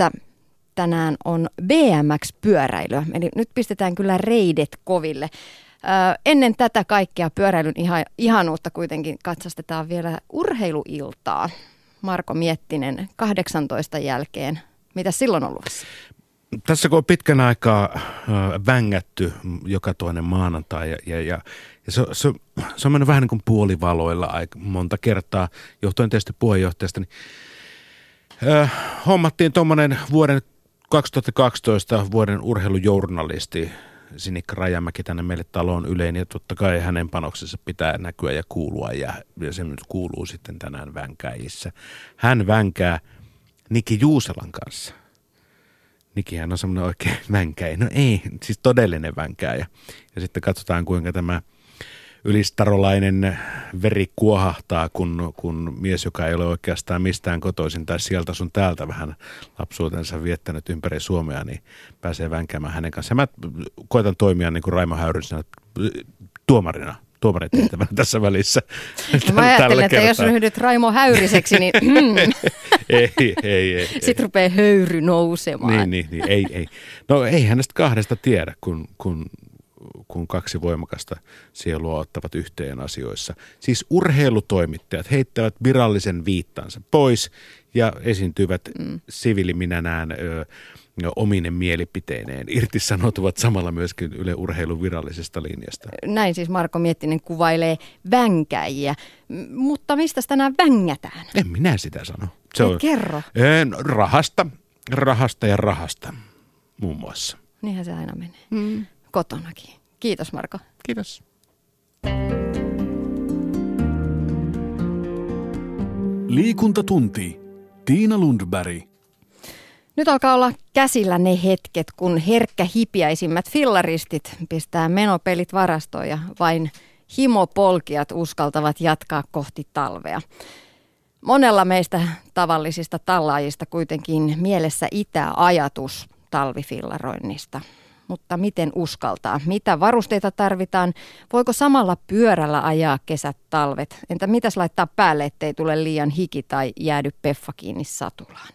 Käsissä tänään on BMX-pyöräilyä, eli nyt pistetään kyllä reidet koville. Ennen tätä kaikkea pyöräilyn iha, ihanuutta kuitenkin katsastetaan vielä urheiluiltaa. Marko Miettinen 18 jälkeen. Mitä silloin on luvassa? Tässä kun on pitkän aikaa vängätty joka toinen maanantai ja, ja, ja, ja se, se, se on mennyt vähän niin kuin puolivaloilla aika monta kertaa, johtuen tietysti puheenjohtajasta, niin hommattiin tuommoinen vuoden 2012 vuoden urheilujournalisti Sinikka Rajamäki tänne meille taloon ylein ja totta kai hänen panoksensa pitää näkyä ja kuulua ja, ja se nyt kuuluu sitten tänään vänkäjissä. Hän vänkää Niki Juuselan kanssa. Nikihän on semmoinen oikein vänkäjä. No ei, siis todellinen vänkäjä. Ja sitten katsotaan kuinka tämä – ylistarolainen veri kuohahtaa, kun, kun mies, joka ei ole oikeastaan mistään kotoisin tai sieltä sun täältä vähän lapsuutensa viettänyt ympäri Suomea, niin pääsee vänkäämään hänen kanssaan. Mä koitan toimia niin kuin Raimo Häyrysenä tuomarina tuomaritehtävänä tässä välissä. No mä ajattelin, että jos ryhdyt Raimo Häyriseksi, niin mm. ei, ei, ei. Sitten ei. rupeaa höyry nousemaan. Niin, niin, niin, ei, ei. No ei hänestä kahdesta tiedä, kun, kun kun kaksi voimakasta sielua ottavat yhteen asioissa. Siis urheilutoimittajat heittävät virallisen viittansa pois ja esiintyvät mm. siviiliminänään ö, ominen mielipiteineen. Irtisanoutuvat samalla myöskin Yle Urheilun virallisesta linjasta. Näin siis Marko Miettinen kuvailee vänkäjiä. Mutta mistä tänään vängätään? En minä sitä sano. Se on, kerro. En, rahasta, rahasta ja rahasta muun muassa. Niinhän se aina menee. Mm. Kotonakin. Kiitos Marko. Kiitos. Liikuntatunti. Tiina Lundberg. Nyt alkaa olla käsillä ne hetket, kun herkkä hipiäisimmät fillaristit pistää menopelit varastoon ja vain himopolkijat uskaltavat jatkaa kohti talvea. Monella meistä tavallisista tallaajista kuitenkin mielessä itää ajatus talvifillaroinnista mutta miten uskaltaa? Mitä varusteita tarvitaan? Voiko samalla pyörällä ajaa kesät, talvet? Entä mitäs laittaa päälle, ettei tule liian hiki tai jäädy peffa kiinni satulaan?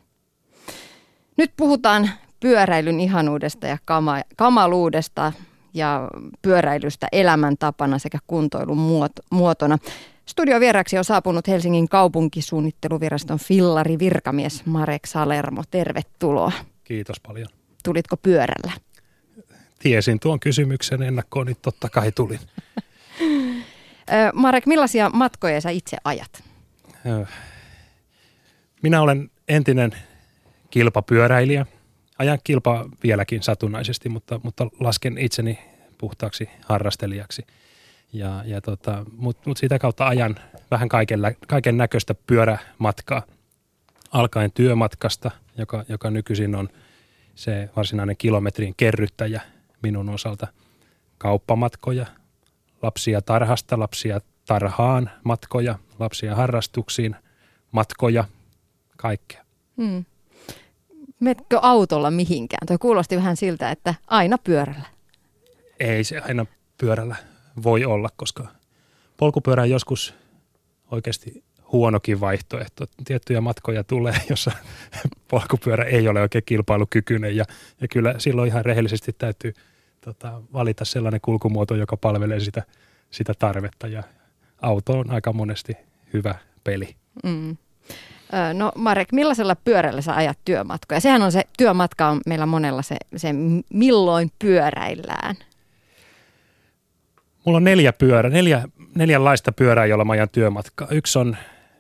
Nyt puhutaan pyöräilyn ihanuudesta ja kama- kamaluudesta ja pyöräilystä elämäntapana sekä kuntoilun muotona. Studiovieraksi on saapunut Helsingin kaupunkisuunnitteluviraston fillari virkamies Marek Salermo. Tervetuloa. Kiitos paljon. Tulitko pyörällä? Tiesin tuon kysymyksen ennakkoon, niin totta kai tulin. Marek, millaisia matkoja sä itse ajat? Minä olen entinen kilpapyöräilijä. Ajan kilpa vieläkin satunnaisesti, mutta, mutta lasken itseni puhtaaksi harrastelijaksi. Ja, ja tota, Mutta mut sitä kautta ajan vähän kaiken, kaiken näköistä pyörämatkaa. Alkaen työmatkasta, joka, joka nykyisin on se varsinainen kilometrin kerryttäjä – minun osalta kauppamatkoja, lapsia tarhasta, lapsia tarhaan matkoja, lapsia harrastuksiin matkoja, kaikkea. Hmm. Metkö autolla mihinkään? Tuo kuulosti vähän siltä, että aina pyörällä. Ei se aina pyörällä voi olla, koska polkupyörä on joskus oikeasti huonokin vaihtoehto. Tiettyjä matkoja tulee, jossa polkupyörä ei ole oikein kilpailukykyinen ja, ja kyllä silloin ihan rehellisesti täytyy – tota, valita sellainen kulkumuoto, joka palvelee sitä, sitä tarvetta ja auto on aika monesti hyvä peli. Mm. No Marek, millaisella pyörällä sä ajat työmatkoja? Sehän on se, työmatka on meillä monella se, se milloin pyöräillään. Mulla on neljä pyörä, neljä, neljänlaista pyörää, jolla mä ajan työmatkaa. Yksi on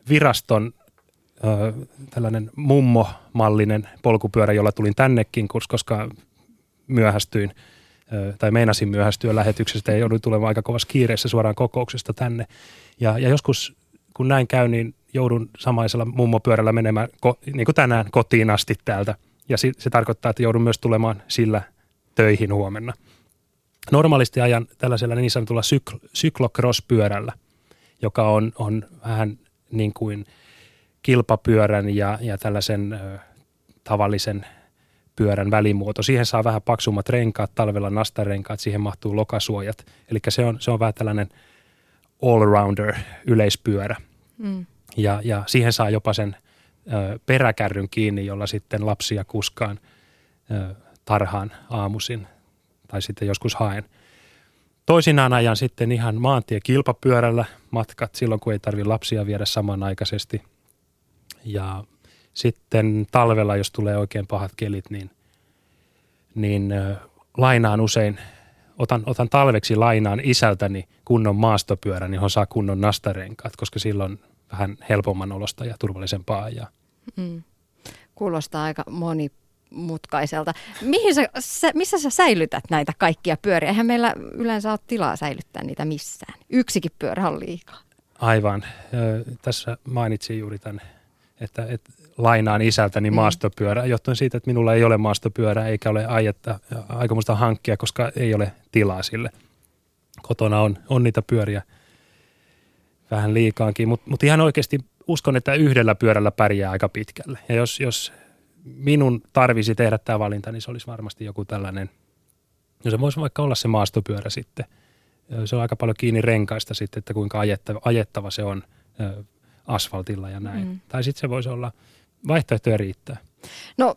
viraston ö, tällainen mummo-mallinen polkupyörä, jolla tulin tännekin, koska myöhästyin – tai meinasin myöhästyä lähetyksestä ja jouduin tulemaan aika kovassa kiireessä suoraan kokouksesta tänne. Ja, ja joskus kun näin käy, niin joudun samaisella mummopyörällä menemään, ko, niin kuin tänään, kotiin asti täältä. Ja se, se tarkoittaa, että joudun myös tulemaan sillä töihin huomenna. Normaalisti ajan tällaisella niin sanotulla sykl, syklocross-pyörällä, joka on, on vähän niin kuin kilpapyörän ja, ja tällaisen ö, tavallisen pyörän välimuoto. Siihen saa vähän paksummat renkaat, talvella nastarenkaat, siihen mahtuu lokasuojat. Eli se on, se on vähän tällainen all-rounder yleispyörä. Mm. Ja, ja siihen saa jopa sen peräkärryn kiinni, jolla sitten lapsia kuskaan tarhaan aamuisin tai sitten joskus haen. Toisinaan ajan sitten ihan maantie kilpapyörällä matkat silloin, kun ei tarvitse lapsia viedä samanaikaisesti. Ja sitten talvella, jos tulee oikein pahat kelit, niin, niin lainaan usein, otan, otan talveksi lainaan isältäni kunnon maastopyörän, johon saa kunnon nastarenkaat, koska silloin vähän helpomman olosta ja turvallisempaa ajaa. Mm. Kuulostaa aika monimutkaiselta. Mihin sä, sä, missä sä säilytät näitä kaikkia pyöriä? Eihän meillä yleensä ole tilaa säilyttää niitä missään. Yksikin pyörä on liikaa. Aivan. Tässä mainitsin juuri tämän, että, että lainaan isältäni mm. maastopyörää, johtuen siitä, että minulla ei ole maastopyörää eikä ole aietta, aikomusta hankkia, koska ei ole tilaa sille. Kotona on, on niitä pyöriä vähän liikaankin, mutta mut ihan oikeasti uskon, että yhdellä pyörällä pärjää aika pitkälle. Ja jos, jos minun tarvisi tehdä tämä valinta, niin se olisi varmasti joku tällainen, no se voisi vaikka olla se maastopyörä sitten. Se on aika paljon kiinni renkaista sitten, että kuinka ajettava, ajettava se on asfaltilla ja näin. Mm. Tai sitten se voisi olla, vaihtoehtoja riittää. No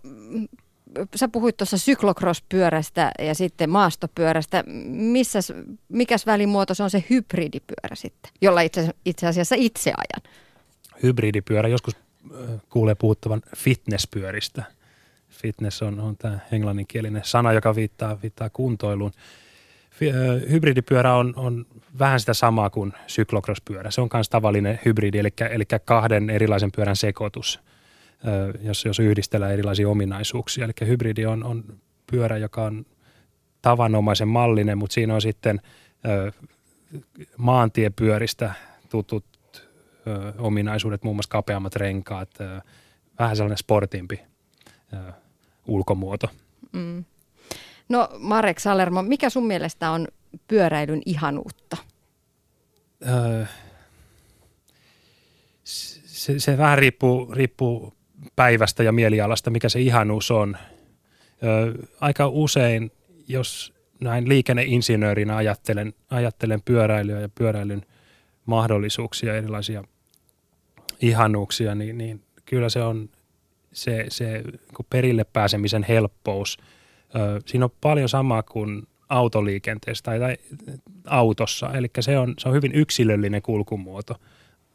sä puhuit tuossa syklokrospyörästä ja sitten maastopyörästä. Missäs, mikäs välimuoto se on se hybridipyörä sitten, jolla itse, itse asiassa itse ajan? Hybridipyörä, joskus kuulee puhuttavan fitnesspyöristä. Fitness on, on tämä englanninkielinen sana, joka viittaa, viittaa kuntoiluun. Hybridipyörä on, on vähän sitä samaa kuin syklokrospyörä. Se on myös tavallinen hybridi, eli, eli kahden erilaisen pyörän sekoitus – jos, jos yhdistellään erilaisia ominaisuuksia. Eli hybridi on, on pyörä, joka on tavanomaisen mallinen, mutta siinä on sitten maantiepyöristä tutut ominaisuudet, muun muassa kapeammat renkaat, vähän sellainen sportimpi ulkomuoto. Mm. No Marek Salermo, mikä sun mielestä on pyöräilyn ihanuutta? Öö, se, se vähän riippuu, riippuu päivästä ja mielialasta, mikä se ihanuus on. Ö, aika usein, jos näin liikenneinsinöörinä ajattelen, ajattelen pyöräilyä ja pyöräilyn mahdollisuuksia, erilaisia ihanuuksia, niin, niin kyllä se on se, se perille pääsemisen helppous. Ö, siinä on paljon samaa kuin autoliikenteessä tai, tai autossa, eli se on, se on hyvin yksilöllinen kulkumuoto.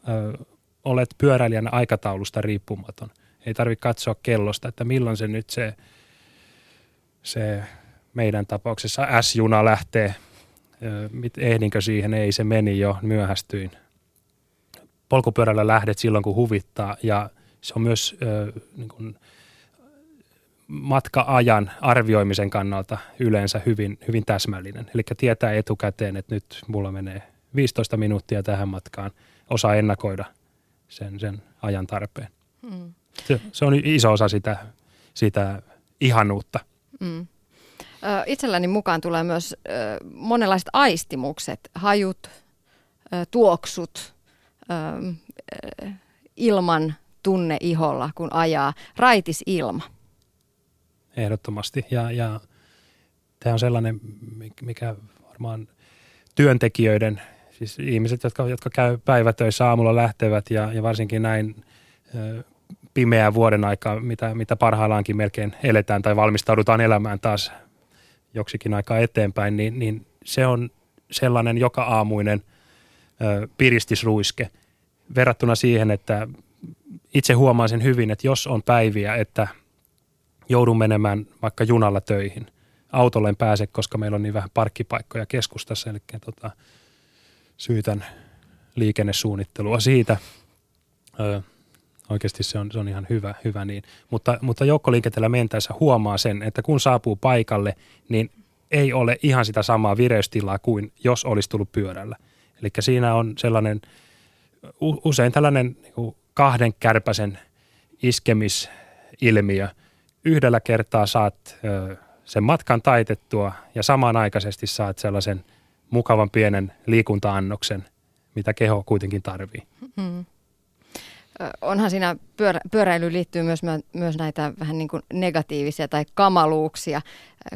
Ö, olet pyöräilijän aikataulusta riippumaton – ei tarvitse katsoa kellosta, että milloin se nyt se, se meidän tapauksessa S-juna lähtee. Ehdinkö siihen? Ei, se meni jo, myöhästyin. Polkupyörällä lähdet silloin, kun huvittaa ja se on myös niin kuin matka-ajan arvioimisen kannalta yleensä hyvin, hyvin täsmällinen. Eli tietää etukäteen, että nyt mulla menee 15 minuuttia tähän matkaan, osaa ennakoida sen, sen ajan tarpeen. Hmm. Se, se on iso osa sitä, sitä ihanuutta. Mm. Itselläni mukaan tulee myös monenlaiset aistimukset, hajut, tuoksut, ilman tunne iholla, kun ajaa. Raitis ilma. Ehdottomasti. Ja, ja tämä on sellainen, mikä varmaan työntekijöiden, siis ihmiset, jotka, jotka käy päivätöissä aamulla lähtevät ja, ja varsinkin näin pimeää vuoden aikaa, mitä, mitä parhaillaankin melkein eletään tai valmistaudutaan elämään taas joksikin aikaa eteenpäin, niin, niin se on sellainen joka aamuinen ö, piristisruiske verrattuna siihen, että itse huomaan sen hyvin, että jos on päiviä, että joudun menemään vaikka junalla töihin, autolle en pääse, koska meillä on niin vähän parkkipaikkoja keskustassa, eli tota, syytän liikennesuunnittelua siitä. Ö, Oikeasti se on, se on ihan hyvä, hyvä niin. Mutta, mutta joukkoliikenteellä mentäessä huomaa sen, että kun saapuu paikalle, niin ei ole ihan sitä samaa vireystilaa kuin jos olisi tullut pyörällä. Eli siinä on sellainen, usein tällainen niin kahden kärpäsen iskemisilmiö. Yhdellä kertaa saat sen matkan taitettua ja samanaikaisesti saat sellaisen mukavan pienen liikuntaannoksen, mitä keho kuitenkin tarvii. Hmm onhan siinä pyörä, pyöräilyyn liittyy myös, myös näitä vähän niin kuin negatiivisia tai kamaluuksia,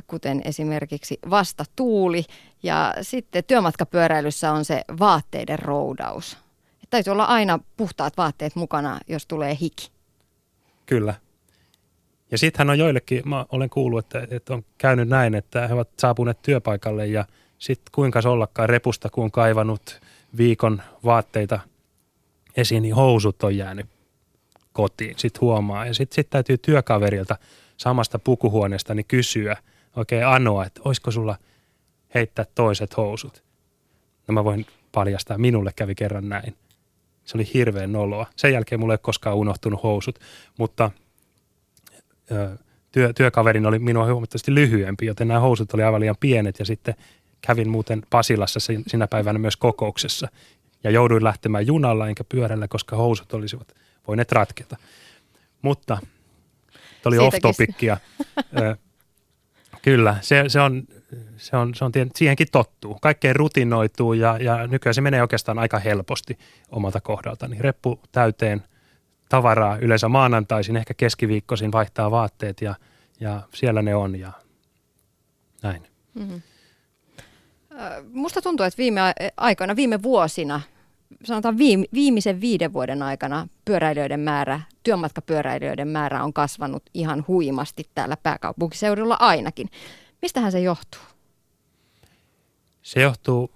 kuten esimerkiksi vastatuuli. Ja sitten työmatkapyöräilyssä on se vaatteiden roudaus. Täytyy olla aina puhtaat vaatteet mukana, jos tulee hiki. Kyllä. Ja sittenhän on joillekin, mä olen kuullut, että, että on käynyt näin, että he ovat saapuneet työpaikalle ja sitten kuinka ollakaan repusta, kun on kaivannut viikon vaatteita esiin, niin housut on jäänyt kotiin. Sitten huomaa. Ja sitten sit täytyy työkaverilta samasta pukuhuoneesta niin kysyä, oikein anoa, että olisiko sulla heittää toiset housut. No mä voin paljastaa, minulle kävi kerran näin. Se oli hirveän noloa. Sen jälkeen mulle ei koskaan unohtunut housut, mutta työ, työkaverin oli minua huomattavasti lyhyempi, joten nämä housut oli aivan liian pienet ja sitten kävin muuten Pasilassa sinä päivänä myös kokouksessa ja jouduin lähtemään junalla enkä pyörällä, koska housut olisivat voineet ratketa. Mutta oli off-topickia. Kyllä, se, se on, se on, se on, siihenkin tottuu. Kaikkeen rutinoituu ja, ja nykyään se menee oikeastaan aika helposti omalta kohdalta. Niin reppu täyteen tavaraa yleensä maanantaisin, ehkä keskiviikkoisin vaihtaa vaatteet ja, ja siellä ne on ja näin. Mm-hmm. Musta tuntuu, että viime aikoina, viime vuosina, sanotaan viime, viimeisen viiden vuoden aikana pyöräilijöiden määrä, työmatkapyöräilijöiden määrä on kasvanut ihan huimasti täällä pääkaupunkiseudulla ainakin. Mistähän se johtuu? Se johtuu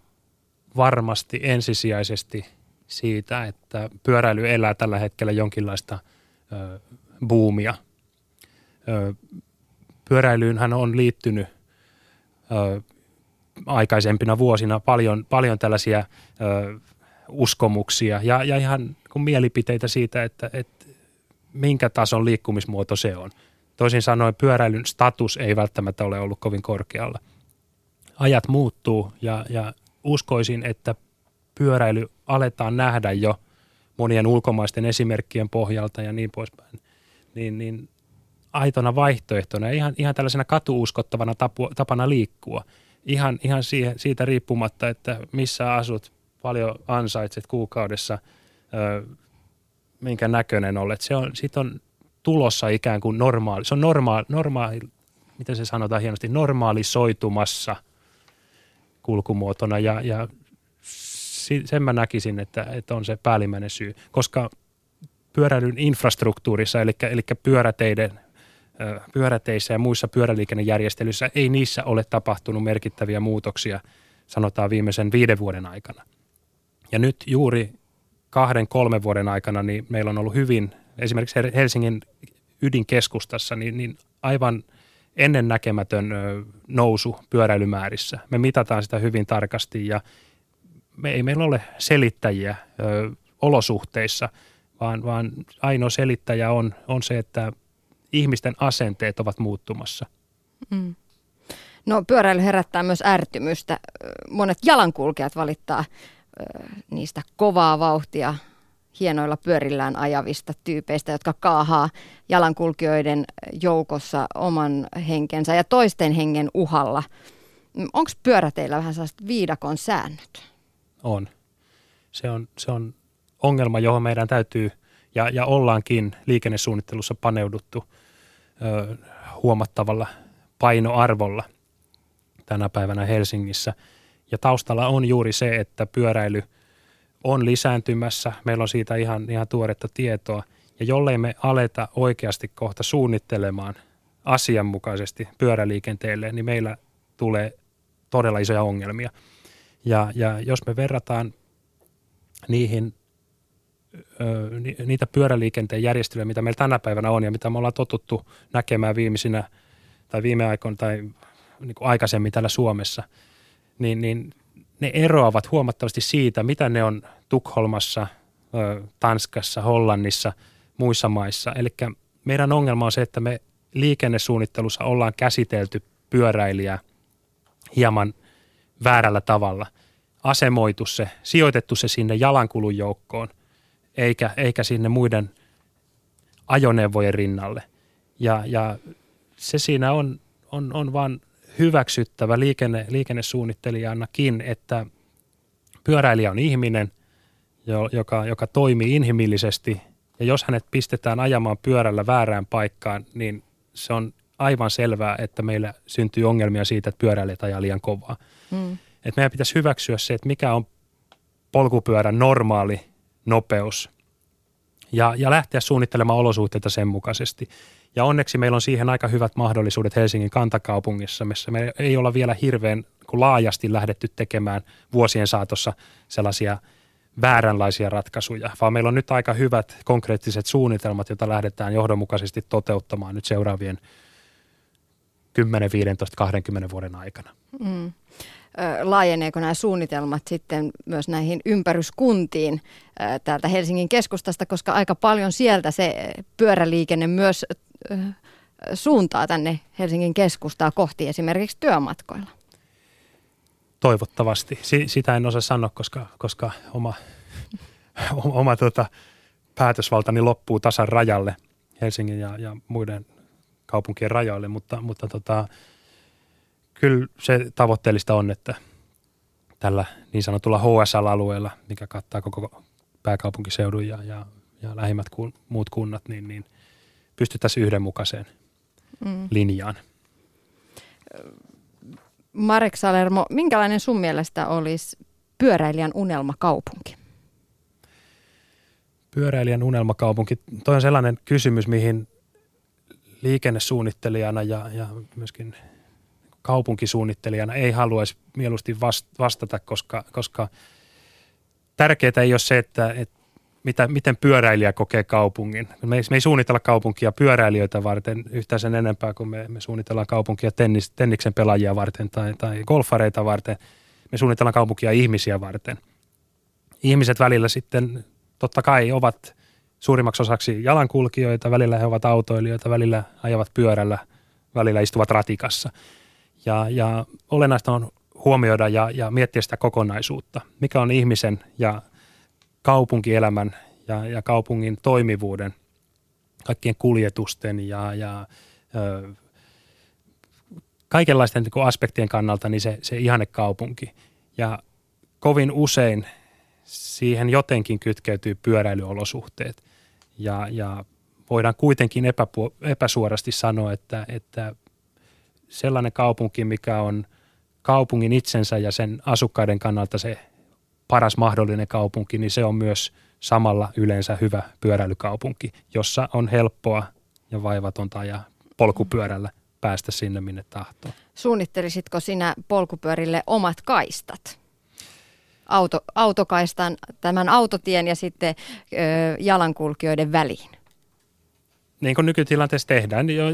varmasti ensisijaisesti siitä, että pyöräily elää tällä hetkellä jonkinlaista ö, buumia. Ö, pyöräilyynhän on liittynyt ö, aikaisempina vuosina paljon, paljon tällaisia ö, uskomuksia ja, ja ihan kun mielipiteitä siitä, että, että minkä tason liikkumismuoto se on. Toisin sanoen pyöräilyn status ei välttämättä ole ollut kovin korkealla. Ajat muuttuu ja, ja uskoisin, että pyöräily aletaan nähdä jo monien ulkomaisten esimerkkien pohjalta ja niin poispäin. Niin, niin aitona vaihtoehtona, ihan, ihan tällaisena katuuskottavana tapu, tapana liikkua. Ihan, ihan siihen, siitä riippumatta, että missä asut, paljon ansaitset kuukaudessa, ö, minkä näköinen olet. Se on, siitä on tulossa ikään kuin normaali, se on normaali, normaali miten se sanotaan hienosti, normaalisoitumassa kulkumuotona ja, ja sen mä näkisin, että, että on se päällimmäinen syy, koska pyöräilyn infrastruktuurissa, eli, eli pyöräteiden, pyöräteissä ja muissa pyöräliikennejärjestelyissä ei niissä ole tapahtunut merkittäviä muutoksia, sanotaan viimeisen viiden vuoden aikana. Ja nyt juuri kahden, kolmen vuoden aikana niin meillä on ollut hyvin, esimerkiksi Helsingin ydinkeskustassa, niin, niin aivan ennennäkemätön nousu pyöräilymäärissä. Me mitataan sitä hyvin tarkasti ja me ei meillä ole selittäjiä ö, olosuhteissa, vaan, vaan ainoa selittäjä on, on se, että ihmisten asenteet ovat muuttumassa. Mm. No pyöräily herättää myös ärtymystä. Monet jalankulkijat valittaa niistä kovaa vauhtia hienoilla pyörillään ajavista tyypeistä, jotka kaahaa jalankulkijoiden joukossa oman henkensä ja toisten hengen uhalla. Onko pyöräteillä vähän sellaiset viidakon säännöt? on. Se on, se on ongelma, johon meidän täytyy ja, ja ollaankin liikennesuunnittelussa paneuduttu huomattavalla painoarvolla tänä päivänä Helsingissä. Ja taustalla on juuri se, että pyöräily on lisääntymässä. Meillä on siitä ihan, ihan tuoretta tietoa. Ja jollei me aleta oikeasti kohta suunnittelemaan asianmukaisesti pyöräliikenteelle, niin meillä tulee todella isoja ongelmia – ja, ja jos me verrataan niihin niitä pyöräliikenteen järjestelyjä, mitä meillä tänä päivänä on ja mitä me ollaan totuttu näkemään viimeisinä tai viime aikoina tai niin kuin aikaisemmin täällä Suomessa, niin, niin ne eroavat huomattavasti siitä, mitä ne on Tukholmassa, Tanskassa, Hollannissa, muissa maissa. Eli meidän ongelma on se, että me liikennesuunnittelussa ollaan käsitelty pyöräilijää hieman väärällä tavalla. Asemoitu se, sijoitettu se sinne jalankulun joukkoon, eikä, eikä sinne muiden ajoneuvojen rinnalle. Ja, ja se siinä on, on, on vaan hyväksyttävä liikenne, liikennesuunnittelijanakin, että pyöräilijä on ihminen, joka, joka toimii inhimillisesti. Ja jos hänet pistetään ajamaan pyörällä väärään paikkaan, niin se on aivan selvää, että meillä syntyy ongelmia siitä, että pyöräilijät ajaa liian kovaa. Mm. Että meidän pitäisi hyväksyä se, että mikä on polkupyörän normaali nopeus ja, ja lähteä suunnittelemaan olosuhteita sen mukaisesti. Ja onneksi meillä on siihen aika hyvät mahdollisuudet Helsingin kantakaupungissa, missä me ei olla vielä hirveän laajasti lähdetty tekemään vuosien saatossa sellaisia vääränlaisia ratkaisuja, vaan meillä on nyt aika hyvät konkreettiset suunnitelmat, joita lähdetään johdonmukaisesti toteuttamaan nyt seuraavien 10, 15, 20 vuoden aikana. Mm laajeneeko nämä suunnitelmat sitten myös näihin ympäryskuntiin täältä Helsingin keskustasta, koska aika paljon sieltä se pyöräliikenne myös suuntaa tänne Helsingin keskustaa kohti esimerkiksi työmatkoilla. Toivottavasti. Sitä en osaa sanoa, koska, koska oma, oma tuota, päätösvaltani loppuu tasan rajalle Helsingin ja, ja muiden kaupunkien rajoille, mutta, mutta tota, kyllä se tavoitteellista on, että tällä niin sanotulla HSL-alueella, mikä kattaa koko pääkaupunkiseudun ja, ja, ja lähimmät kun, muut kunnat, niin, niin pystyttäisiin yhdenmukaiseen mm. linjaan. Marek Salermo, minkälainen sun mielestä olisi pyöräilijän unelmakaupunki? Pyöräilijän unelmakaupunki, toi on sellainen kysymys, mihin liikennesuunnittelijana ja, ja myöskin kaupunkisuunnittelijana ei haluaisi mieluusti vastata, koska, koska tärkeää ei ole se, että, että mitä, miten pyöräilijä kokee kaupungin. Me ei, me ei suunnitella kaupunkia pyöräilijöitä varten yhtään sen enempää kuin me, me suunnitellaan kaupunkia tennis, tenniksen pelaajia varten tai, tai golfareita varten. Me suunnitellaan kaupunkia ihmisiä varten. Ihmiset välillä sitten totta kai ovat suurimmaksi osaksi jalankulkijoita, välillä he ovat autoilijoita, välillä ajavat pyörällä, välillä istuvat ratikassa – ja, ja olennaista on huomioida ja, ja miettiä sitä kokonaisuutta. Mikä on ihmisen ja kaupunkielämän ja, ja kaupungin toimivuuden, kaikkien kuljetusten ja, ja ö, kaikenlaisten niin aspektien kannalta niin se, se ihane kaupunki. Ja kovin usein siihen jotenkin kytkeytyy pyöräilyolosuhteet. Ja, ja voidaan kuitenkin epäpu- epäsuorasti sanoa, että, että sellainen kaupunki, mikä on kaupungin itsensä ja sen asukkaiden kannalta se paras mahdollinen kaupunki, niin se on myös samalla yleensä hyvä pyöräilykaupunki, jossa on helppoa ja vaivatonta ja polkupyörällä päästä sinne, minne tahtoo. Suunnittelisitko sinä polkupyörille omat kaistat? Auto, autokaistan, tämän autotien ja sitten ö, jalankulkijoiden väliin? Niin kuin nykytilanteessa tehdään, niin jo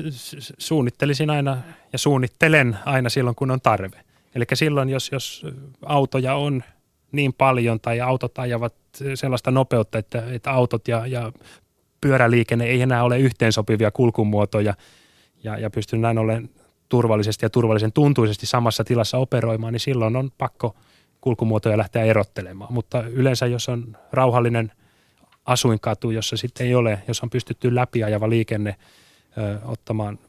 suunnittelisin aina ja suunnittelen aina silloin, kun on tarve. Eli silloin, jos, jos autoja on niin paljon tai autot ajavat sellaista nopeutta, että, että autot ja, ja pyöräliikenne ei enää ole yhteensopivia kulkumuotoja ja, ja pystyn näin ollen turvallisesti ja turvallisen tuntuisesti samassa tilassa operoimaan, niin silloin on pakko kulkumuotoja lähteä erottelemaan. Mutta yleensä, jos on rauhallinen – asuinkatu, jossa sitten ei ole, jos on pystytty läpiajava liikenne ö, ottamaan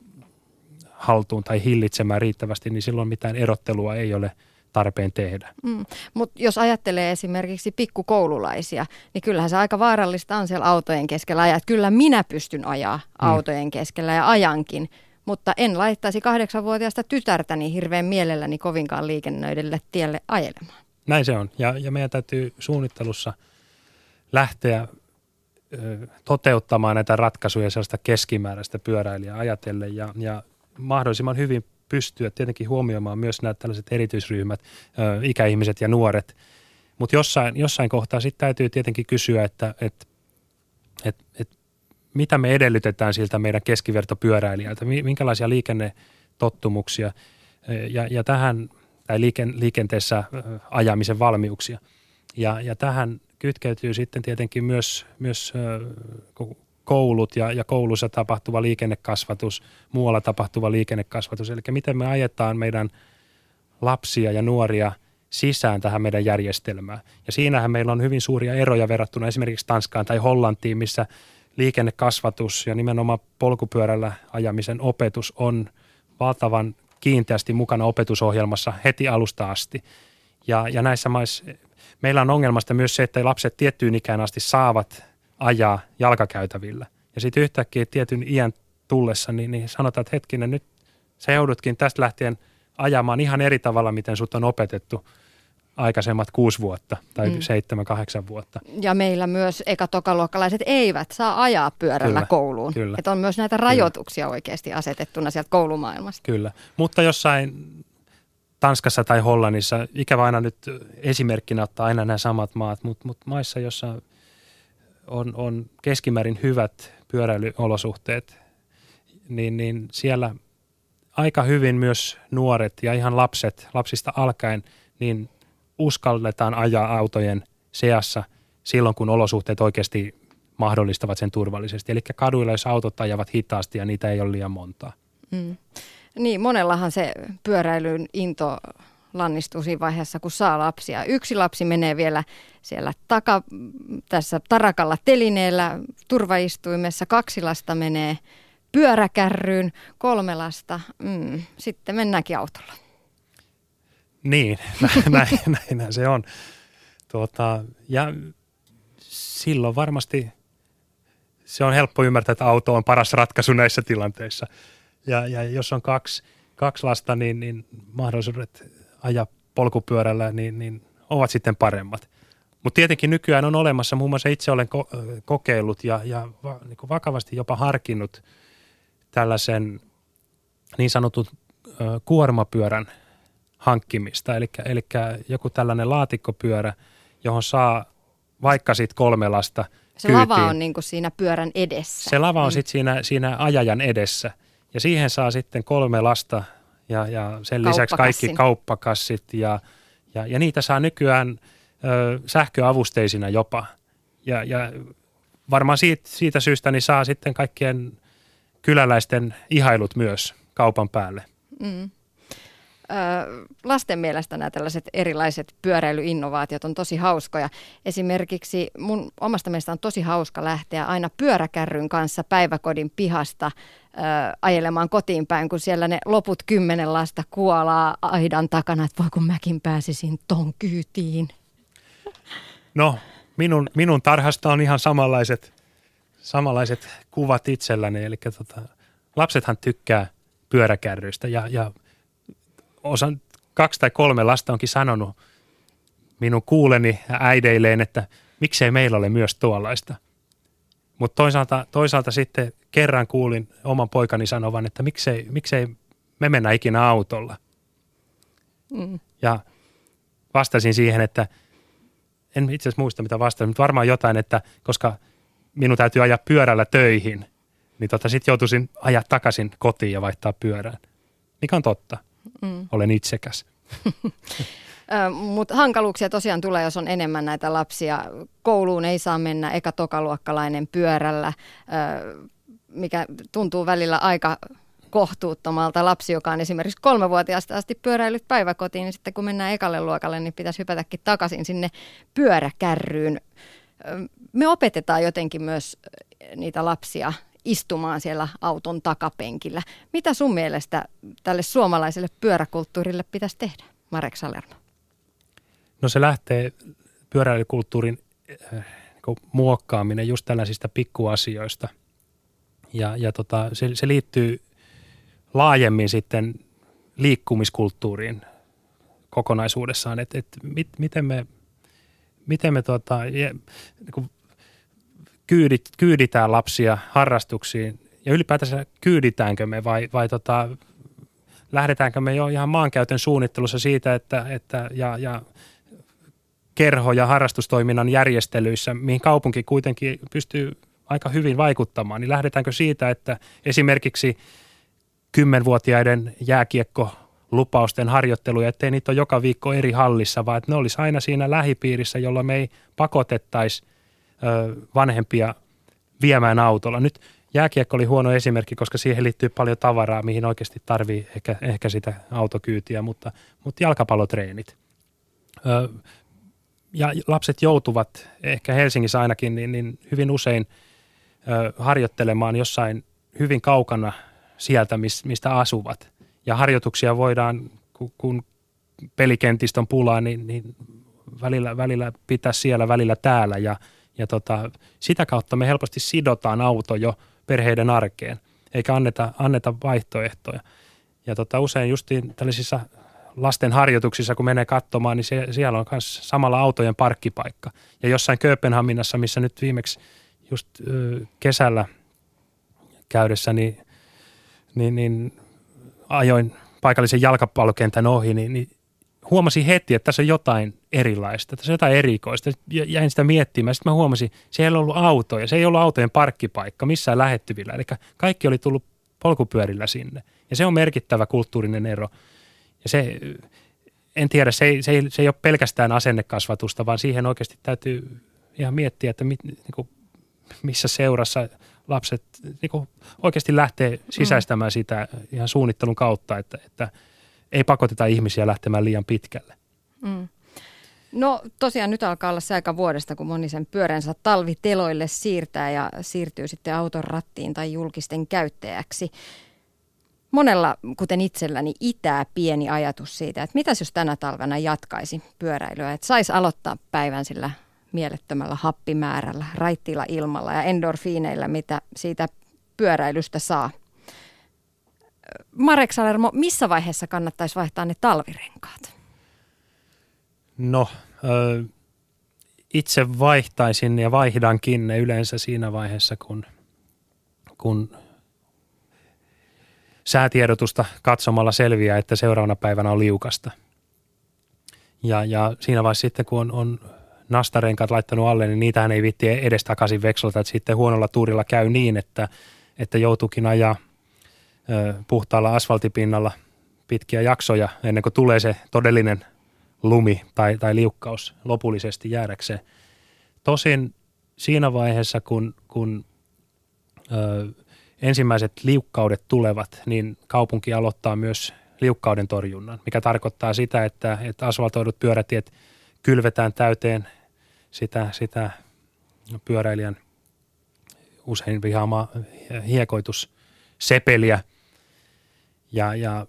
haltuun tai hillitsemään riittävästi, niin silloin mitään erottelua ei ole tarpeen tehdä. Mm. Mutta jos ajattelee esimerkiksi pikkukoululaisia, niin kyllähän se aika vaarallista on siellä autojen keskellä ajaa. Kyllä minä pystyn ajaa mm. autojen keskellä ja ajankin, mutta en laittaisi kahdeksanvuotiaasta tytärtäni hirveän mielelläni kovinkaan liikennöidelle tielle ajelemaan. Näin se on. Ja, ja meidän täytyy suunnittelussa lähteä toteuttamaan näitä ratkaisuja sellaista keskimääräistä pyöräilijää ajatellen ja, ja mahdollisimman hyvin pystyä tietenkin huomioimaan myös nämä tällaiset erityisryhmät, ikäihmiset ja nuoret. Mutta jossain, jossain kohtaa sitten täytyy tietenkin kysyä, että et, et, et, mitä me edellytetään siltä meidän keskivertopyöräilijältä, minkälaisia liikennetottumuksia ja, ja tähän, tai liiken, liikenteessä ajamisen valmiuksia. Ja, ja tähän kytkeytyy sitten tietenkin myös, myös koulut ja, ja koulussa tapahtuva liikennekasvatus, muualla tapahtuva liikennekasvatus. Eli miten me ajetaan meidän lapsia ja nuoria sisään tähän meidän järjestelmään. Ja siinähän meillä on hyvin suuria eroja verrattuna esimerkiksi Tanskaan tai Hollantiin, missä liikennekasvatus ja nimenomaan polkupyörällä ajamisen opetus on valtavan kiinteästi mukana opetusohjelmassa heti alusta asti. Ja, ja näissä maissa meillä on ongelmasta myös se, että lapset tiettyyn ikään asti saavat ajaa jalkakäytävillä. Ja sitten yhtäkkiä tietyn iän tullessa, niin, niin sanotaan, että hetkinen, nyt sä joudutkin tästä lähtien ajamaan ihan eri tavalla, miten sut on opetettu aikaisemmat kuusi vuotta tai mm. seitsemän, kahdeksan vuotta. Ja meillä myös eka-tokaluokkalaiset eivät saa ajaa pyörällä Kyllä, kouluun. kyllä. Että on myös näitä rajoituksia oikeasti asetettuna sieltä koulumaailmasta. Kyllä, mutta jossain Tanskassa tai Hollannissa, ikävä aina nyt esimerkkinä ottaa aina nämä samat maat, mutta, mutta maissa, jossa on, on keskimäärin hyvät pyöräilyolosuhteet, niin, niin siellä aika hyvin myös nuoret ja ihan lapset, lapsista alkaen, niin uskalletaan ajaa autojen seassa silloin, kun olosuhteet oikeasti mahdollistavat sen turvallisesti. Eli kaduilla, jos autot ajavat hitaasti ja niitä ei ole liian montaa. Mm. Niin, monellahan se pyöräilyn into lannistuu siinä vaiheessa, kun saa lapsia. Yksi lapsi menee vielä siellä taka, tässä tarakalla telineellä turvaistuimessa, kaksi lasta menee pyöräkärryyn, kolme lasta, mm, sitten mennäänkin autolla. Niin, näin, näinhän se on. Tuota, ja silloin varmasti se on helppo ymmärtää, että auto on paras ratkaisu näissä tilanteissa. Ja, ja jos on kaksi, kaksi lasta, niin, niin mahdollisuudet ajaa polkupyörällä niin, niin ovat sitten paremmat. Mutta tietenkin nykyään on olemassa, muun muassa itse olen ko- kokeillut ja, ja va, niin kuin vakavasti jopa harkinnut tällaisen niin sanotun ö, kuormapyörän hankkimista. Eli joku tällainen laatikkopyörä, johon saa vaikka sitten kolme lasta Se kyytiin. lava on niin kuin siinä pyörän edessä. Se lava on mm. sitten siinä, siinä ajajan edessä. Ja siihen saa sitten kolme lasta ja, ja sen lisäksi kaikki kauppakassit ja, ja, ja niitä saa nykyään ö, sähköavusteisina jopa. Ja, ja varmaan siitä, siitä syystä niin saa sitten kaikkien kyläläisten ihailut myös kaupan päälle. Mm lasten mielestä nämä tällaiset erilaiset pyöräilyinnovaatiot on tosi hauskoja. Esimerkiksi mun omasta mielestä on tosi hauska lähteä aina pyöräkärryn kanssa päiväkodin pihasta ö, ajelemaan kotiin päin, kun siellä ne loput kymmenen lasta kuolaa aidan takana, että voi kun mäkin pääsisin ton kyytiin. No, minun, minun tarhasta on ihan samanlaiset, samanlaiset kuvat itselläni, eli tota, lapsethan tykkää pyöräkärryistä ja, ja – osan, kaksi tai kolme lasta onkin sanonut minun kuuleni äideilleen, että miksei meillä ole myös tuollaista. Mutta toisaalta, toisaalta sitten kerran kuulin oman poikani sanovan, että miksei, miksei me mennä ikinä autolla. Mm. Ja vastasin siihen, että en itse asiassa muista mitä vastasin, mutta varmaan jotain, että koska minun täytyy ajaa pyörällä töihin, niin tota sitten joutuisin ajaa takaisin kotiin ja vaihtaa pyörään. Mikä on totta mm. olen itsekäs. Mutta hankaluuksia tosiaan tulee, jos on enemmän näitä lapsia. Kouluun ei saa mennä eka tokaluokkalainen pyörällä, mikä tuntuu välillä aika kohtuuttomalta. Lapsi, joka on esimerkiksi kolmevuotiaasta asti pyöräillyt päiväkotiin, niin sitten kun mennään ekalle luokalle, niin pitäisi hypätäkin takaisin sinne pyöräkärryyn. Me opetetaan jotenkin myös niitä lapsia istumaan siellä auton takapenkillä. Mitä sun mielestä tälle suomalaiselle pyöräkulttuurille pitäisi tehdä, Marek Salerno? No se lähtee pyöräilykulttuurin äh, niin muokkaaminen just tällaisista pikkuasioista. Ja, ja tota, se, se liittyy laajemmin sitten liikkumiskulttuuriin kokonaisuudessaan, että et mit, miten me, miten me tota, ja, niin kyydit, kyyditään lapsia harrastuksiin ja ylipäätänsä kyyditäänkö me vai, vai tota, lähdetäänkö me jo ihan maankäytön suunnittelussa siitä, että, että ja, ja kerho- ja harrastustoiminnan järjestelyissä, mihin kaupunki kuitenkin pystyy aika hyvin vaikuttamaan, niin lähdetäänkö siitä, että esimerkiksi kymmenvuotiaiden jääkiekko lupausten harjoitteluja, ettei niitä ole joka viikko eri hallissa, vaan että ne olisi aina siinä lähipiirissä, jolloin me ei pakotettaisi vanhempia viemään autolla. Nyt jääkiekko oli huono esimerkki, koska siihen liittyy paljon tavaraa, mihin oikeasti tarvii ehkä, ehkä sitä autokyytiä, mutta, mutta jalkapallotreenit. Ja lapset joutuvat, ehkä Helsingissä ainakin, niin, niin hyvin usein ö, harjoittelemaan jossain hyvin kaukana sieltä, mistä asuvat. Ja harjoituksia voidaan, kun pelikentistä on pulaa, niin, niin välillä, välillä pitää siellä, välillä täällä. Ja, ja tota, sitä kautta me helposti sidotaan auto jo perheiden arkeen, eikä anneta, anneta vaihtoehtoja. Ja tota, usein justiin tällaisissa lasten harjoituksissa, kun menee katsomaan, niin se, siellä on myös samalla autojen parkkipaikka. Ja jossain Kööpenhaminassa, missä nyt viimeksi just ö, kesällä käydessä, niin, niin, niin ajoin paikallisen jalkapallokentän ohi, niin, niin huomasin heti, että tässä on jotain erilaista, tässä on jotain erikoista. Jäin sitä miettimään. Sitten mä huomasin, siellä ei ollut autoja, se ei ollut autojen parkkipaikka missään lähettyvillä. Eli kaikki oli tullut polkupyörillä sinne. Ja se on merkittävä kulttuurinen ero. Ja se, en tiedä, se ei, se ei, se ei ole pelkästään asennekasvatusta, vaan siihen oikeasti täytyy ihan miettiä, että mit, niin kuin, missä seurassa lapset niin kuin oikeasti lähtee sisäistämään sitä ihan suunnittelun kautta, että, että ei pakoteta ihmisiä lähtemään liian pitkälle. Mm. No tosiaan nyt alkaa olla se aika vuodesta, kun moni sen pyöränsä talviteloille siirtää ja siirtyy sitten auton rattiin tai julkisten käyttäjäksi. Monella, kuten itselläni, itää pieni ajatus siitä, että mitäs jos tänä talvena jatkaisi pyöräilyä, että saisi aloittaa päivän sillä mielettömällä happimäärällä, raittiilla ilmalla ja endorfiineilla, mitä siitä pyöräilystä saa. Marek Salermo, missä vaiheessa kannattaisi vaihtaa ne talvirenkaat? No, itse vaihtaisin ja vaihdankin ne yleensä siinä vaiheessa, kun, kun säätiedotusta katsomalla selviää, että seuraavana päivänä on liukasta. Ja, ja siinä vaiheessa sitten, kun on, on nastarenkaat laittanut alle, niin niitähän ei vitti edes takaisin vekseltä, että sitten huonolla tuurilla käy niin, että, että joutuukin ajaa ö, puhtaalla asfaltipinnalla pitkiä jaksoja ennen kuin tulee se todellinen lumi tai, tai liukkaus lopullisesti jäädäkseen. Tosin siinä vaiheessa, kun, kun ö, ensimmäiset liukkaudet tulevat, niin kaupunki aloittaa myös liukkauden torjunnan, mikä tarkoittaa sitä, että, että asfaltoidut pyörätiet kylvetään täyteen sitä, sitä pyöräilijän usein vihaamaa hiekoitussepeliä. Ja, ja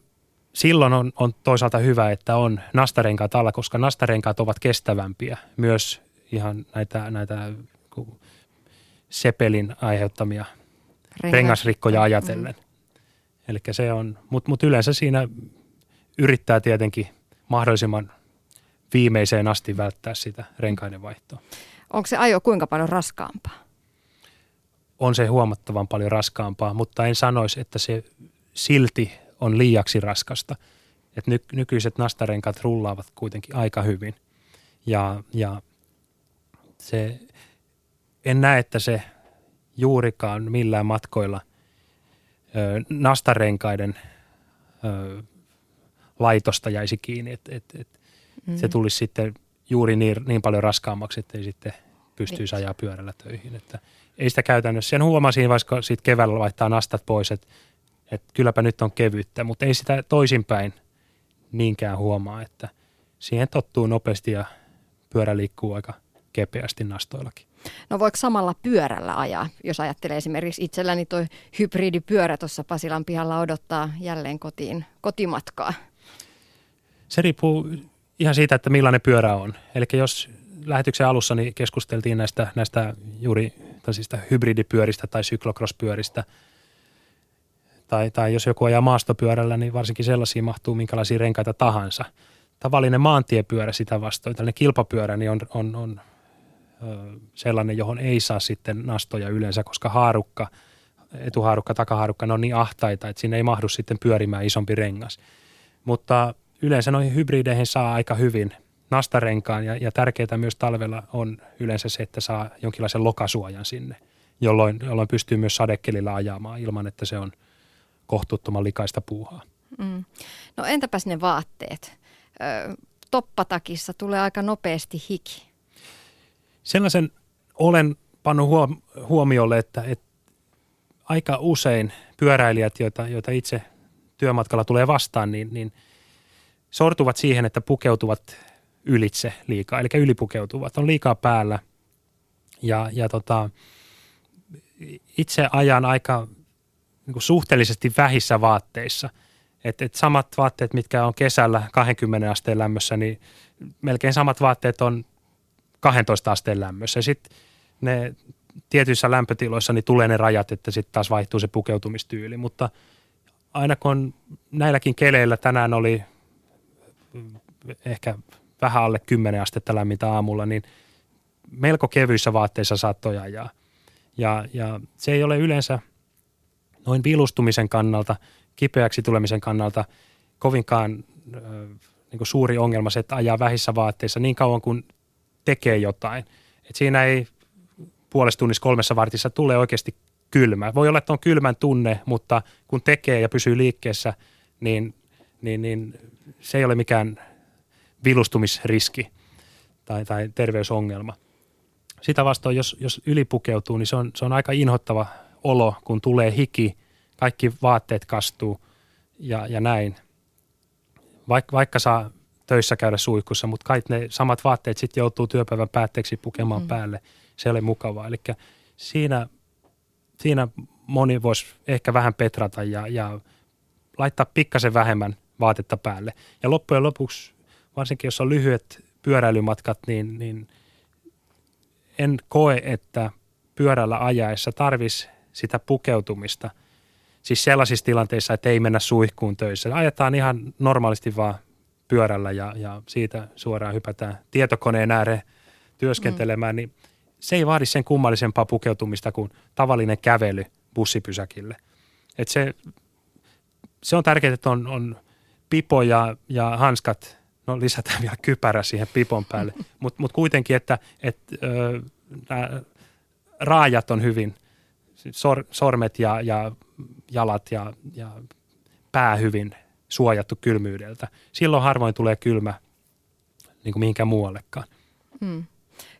silloin on, on toisaalta hyvä, että on nastarenkaat alla, koska nastarenkaat ovat kestävämpiä myös ihan näitä, näitä sepelin aiheuttamia. Rengasrikkoja ajatellen. Mm. Eli se on, mutta mut yleensä siinä yrittää tietenkin mahdollisimman viimeiseen asti välttää sitä renkaiden vaihtoa. Onko se ajo kuinka paljon raskaampaa? On se huomattavan paljon raskaampaa, mutta en sanoisi, että se silti on liiaksi raskasta. Et ny, nykyiset nastarenkaat rullaavat kuitenkin aika hyvin. Ja, ja se, en näe, että se juurikaan millään matkoilla ö, nastarenkaiden ö, laitosta jäisi kiinni. Et, et, et mm. Se tulisi sitten juuri niin, niin paljon raskaammaksi, että ei sitten pystyisi ajaa pyörällä töihin. Että ei sitä käytännössä. Sen huomasin, vaikka sitten keväällä vaihtaa nastat pois, että, että kylläpä nyt on kevyttä, mutta ei sitä toisinpäin niinkään huomaa, että siihen tottuu nopeasti ja pyörä liikkuu aika kepeästi nastoillakin. No voiko samalla pyörällä ajaa, jos ajattelee esimerkiksi itselläni tuo hybridipyörä tuossa Pasilan pihalla odottaa jälleen kotiin kotimatkaa? Se riippuu ihan siitä, että millainen pyörä on. Eli jos lähetyksen alussa niin keskusteltiin näistä, näistä juuri tällaisista hybridipyöristä tai syklokrospyöristä, tai, tai jos joku ajaa maastopyörällä, niin varsinkin sellaisia mahtuu minkälaisia renkaita tahansa. Tavallinen maantiepyörä sitä vastoin, tällainen kilpapyörä, niin on, on, on sellainen, johon ei saa sitten nastoja yleensä, koska haarukka, etuhaarukka, takahaarukka, ne on niin ahtaita, että sinne ei mahdu sitten pyörimään isompi rengas. Mutta yleensä noihin hybrideihin saa aika hyvin nastarenkaan ja, ja tärkeää myös talvella on yleensä se, että saa jonkinlaisen lokasuojan sinne, jolloin, jolloin pystyy myös sadekelillä ajamaan ilman, että se on kohtuuttoman likaista puuhaa. Mm. No entäpäs ne vaatteet? Ö, toppatakissa tulee aika nopeasti hiki. Sellaisen olen pannut huomiolle, että, että aika usein pyöräilijät, joita, joita itse työmatkalla tulee vastaan, niin, niin – sortuvat siihen, että pukeutuvat ylitse liikaa, eli ylipukeutuvat, on liikaa päällä. Ja, ja tota, itse ajan aika niin kuin suhteellisesti vähissä vaatteissa. Et, et samat vaatteet, mitkä on kesällä 20 asteen lämmössä, niin melkein samat vaatteet on 12 asteen lämmössä. Sitten ne tietyissä lämpötiloissa niin tulee ne rajat, että sitten taas vaihtuu se pukeutumistyyli. Mutta aina kun näilläkin keleillä tänään oli ehkä vähän alle 10 astetta lämmintä aamulla, niin melko kevyissä vaatteissa saattoi ajaa. Ja, ja se ei ole yleensä noin vilustumisen kannalta, kipeäksi tulemisen kannalta kovinkaan niin suuri ongelma se, että ajaa vähissä vaatteissa niin kauan kuin tekee jotain. Et siinä ei puolesta tunnissa kolmessa vartissa tule oikeasti kylmä. Voi olla, että on kylmän tunne, mutta kun tekee ja pysyy liikkeessä, niin, niin, niin se ei ole mikään vilustumisriski tai, tai terveysongelma. Sitä vastoin, jos, jos ylipukeutuu, niin se on, se on aika inhottava olo, kun tulee hiki, kaikki vaatteet kastuu ja, ja näin. Vaik, vaikka saa töissä käydä suihkussa, mutta kaikki ne samat vaatteet sitten joutuu työpäivän päätteeksi pukemaan mm. päälle. Se ole mukavaa. Eli siinä, siinä moni voisi ehkä vähän petrata ja, ja laittaa pikkasen vähemmän vaatetta päälle. Ja loppujen lopuksi, varsinkin jos on lyhyet pyöräilymatkat, niin, niin en koe, että pyörällä ajaessa tarvisi sitä pukeutumista. Siis sellaisissa tilanteissa, että ei mennä suihkuun töissä. Ajetaan ihan normaalisti vaan pyörällä ja, ja siitä suoraan hypätään tietokoneen ääreen työskentelemään, mm. niin se ei vaadi sen kummallisempaa pukeutumista kuin tavallinen kävely bussipysäkille. Et se, se on tärkeää, että on, on pipo ja, ja hanskat, no lisätään vielä kypärä siihen pipon päälle, mutta mut kuitenkin, että et, ö, raajat on hyvin, sor, sormet ja, ja jalat ja, ja pää hyvin suojattu kylmyydeltä. Silloin harvoin tulee kylmä niin kuin mihinkään muuallekaan. Hmm.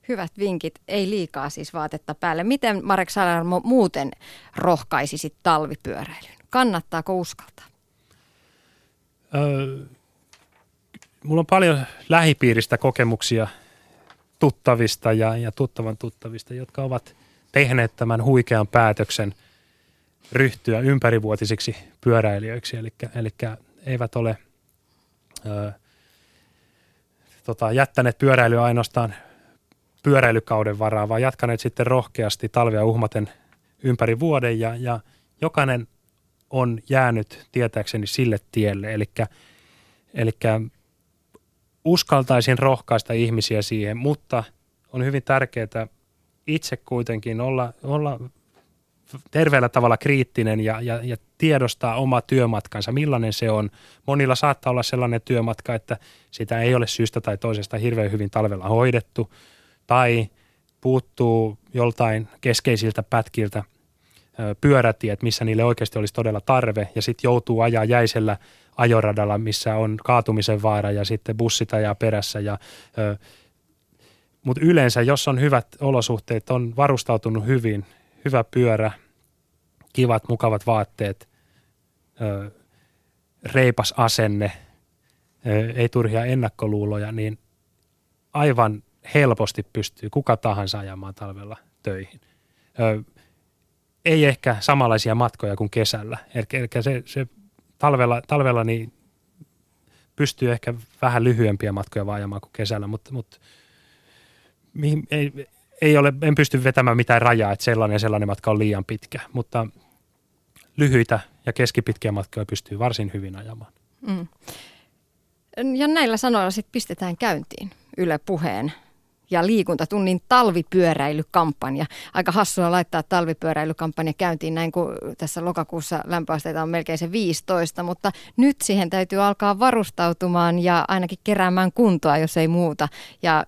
Hyvät vinkit, ei liikaa siis vaatetta päälle. Miten Marek Salermo muuten rohkaisisit talvipyöräilyyn? Kannattaako uskaltaa? Öö, mulla on paljon lähipiiristä kokemuksia tuttavista ja, ja tuttavan tuttavista, jotka ovat tehneet tämän huikean päätöksen ryhtyä ympärivuotisiksi pyöräilijöiksi. Eli, eli eivät ole ö, tota, jättäneet pyöräilyä ainoastaan pyöräilykauden varaa, vaan jatkaneet sitten rohkeasti talvea uhmaten ympäri vuoden ja, ja jokainen on jäänyt tietääkseni sille tielle. Eli uskaltaisin rohkaista ihmisiä siihen, mutta on hyvin tärkeää itse kuitenkin olla, olla terveellä tavalla kriittinen ja, ja, ja tiedostaa oma työmatkansa, millainen se on. Monilla saattaa olla sellainen työmatka, että sitä ei ole syystä tai toisesta hirveän hyvin talvella hoidettu tai puuttuu joltain keskeisiltä pätkiltä pyörätiet, missä niille oikeasti olisi todella tarve ja sitten joutuu ajaa jäisellä ajoradalla, missä on kaatumisen vaara ja sitten bussit ajaa perässä ja mutta yleensä, jos on hyvät olosuhteet, on varustautunut hyvin, hyvä pyörä, kivat, mukavat vaatteet, ö, reipas asenne, ö, ei turhia ennakkoluuloja, niin aivan helposti pystyy kuka tahansa ajamaan talvella töihin. Ö, ei ehkä samanlaisia matkoja kuin kesällä. Eli, se, se talvella, talvella niin pystyy ehkä vähän lyhyempiä matkoja vaan ajamaan kuin kesällä, mutta, mutta mihin, ei, ei ole, en pysty vetämään mitään rajaa, että sellainen ja sellainen matka on liian pitkä, mutta lyhyitä ja keskipitkiä matkoja pystyy varsin hyvin ajamaan. Mm. Ja näillä sanoilla sitten pistetään käyntiin Yle Puheen ja liikuntatunnin talvipyöräilykampanja. Aika hassua laittaa talvipyöräilykampanja käyntiin näin, kun tässä lokakuussa lämpöasteita on melkein se 15, mutta nyt siihen täytyy alkaa varustautumaan ja ainakin keräämään kuntoa, jos ei muuta, ja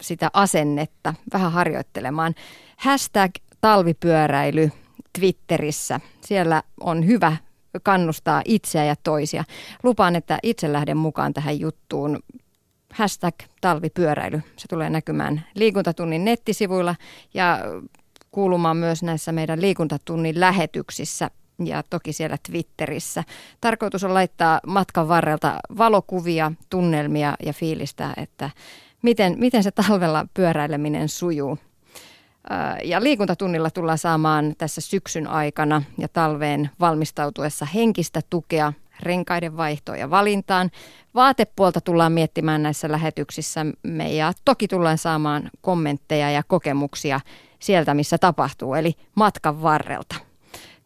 sitä asennetta vähän harjoittelemaan. Hashtag talvipyöräily Twitterissä. Siellä on hyvä kannustaa itseä ja toisia. Lupaan, että itse lähden mukaan tähän juttuun hashtag talvipyöräily. Se tulee näkymään liikuntatunnin nettisivuilla ja kuulumaan myös näissä meidän liikuntatunnin lähetyksissä ja toki siellä Twitterissä. Tarkoitus on laittaa matkan varrelta valokuvia, tunnelmia ja fiilistä, että miten, miten se talvella pyöräileminen sujuu. Ja liikuntatunnilla tullaan saamaan tässä syksyn aikana ja talveen valmistautuessa henkistä tukea renkaiden vaihtoon ja valintaan. Vaatepuolta tullaan miettimään näissä lähetyksissä me ja toki tullaan saamaan kommentteja ja kokemuksia sieltä, missä tapahtuu, eli matkan varrelta.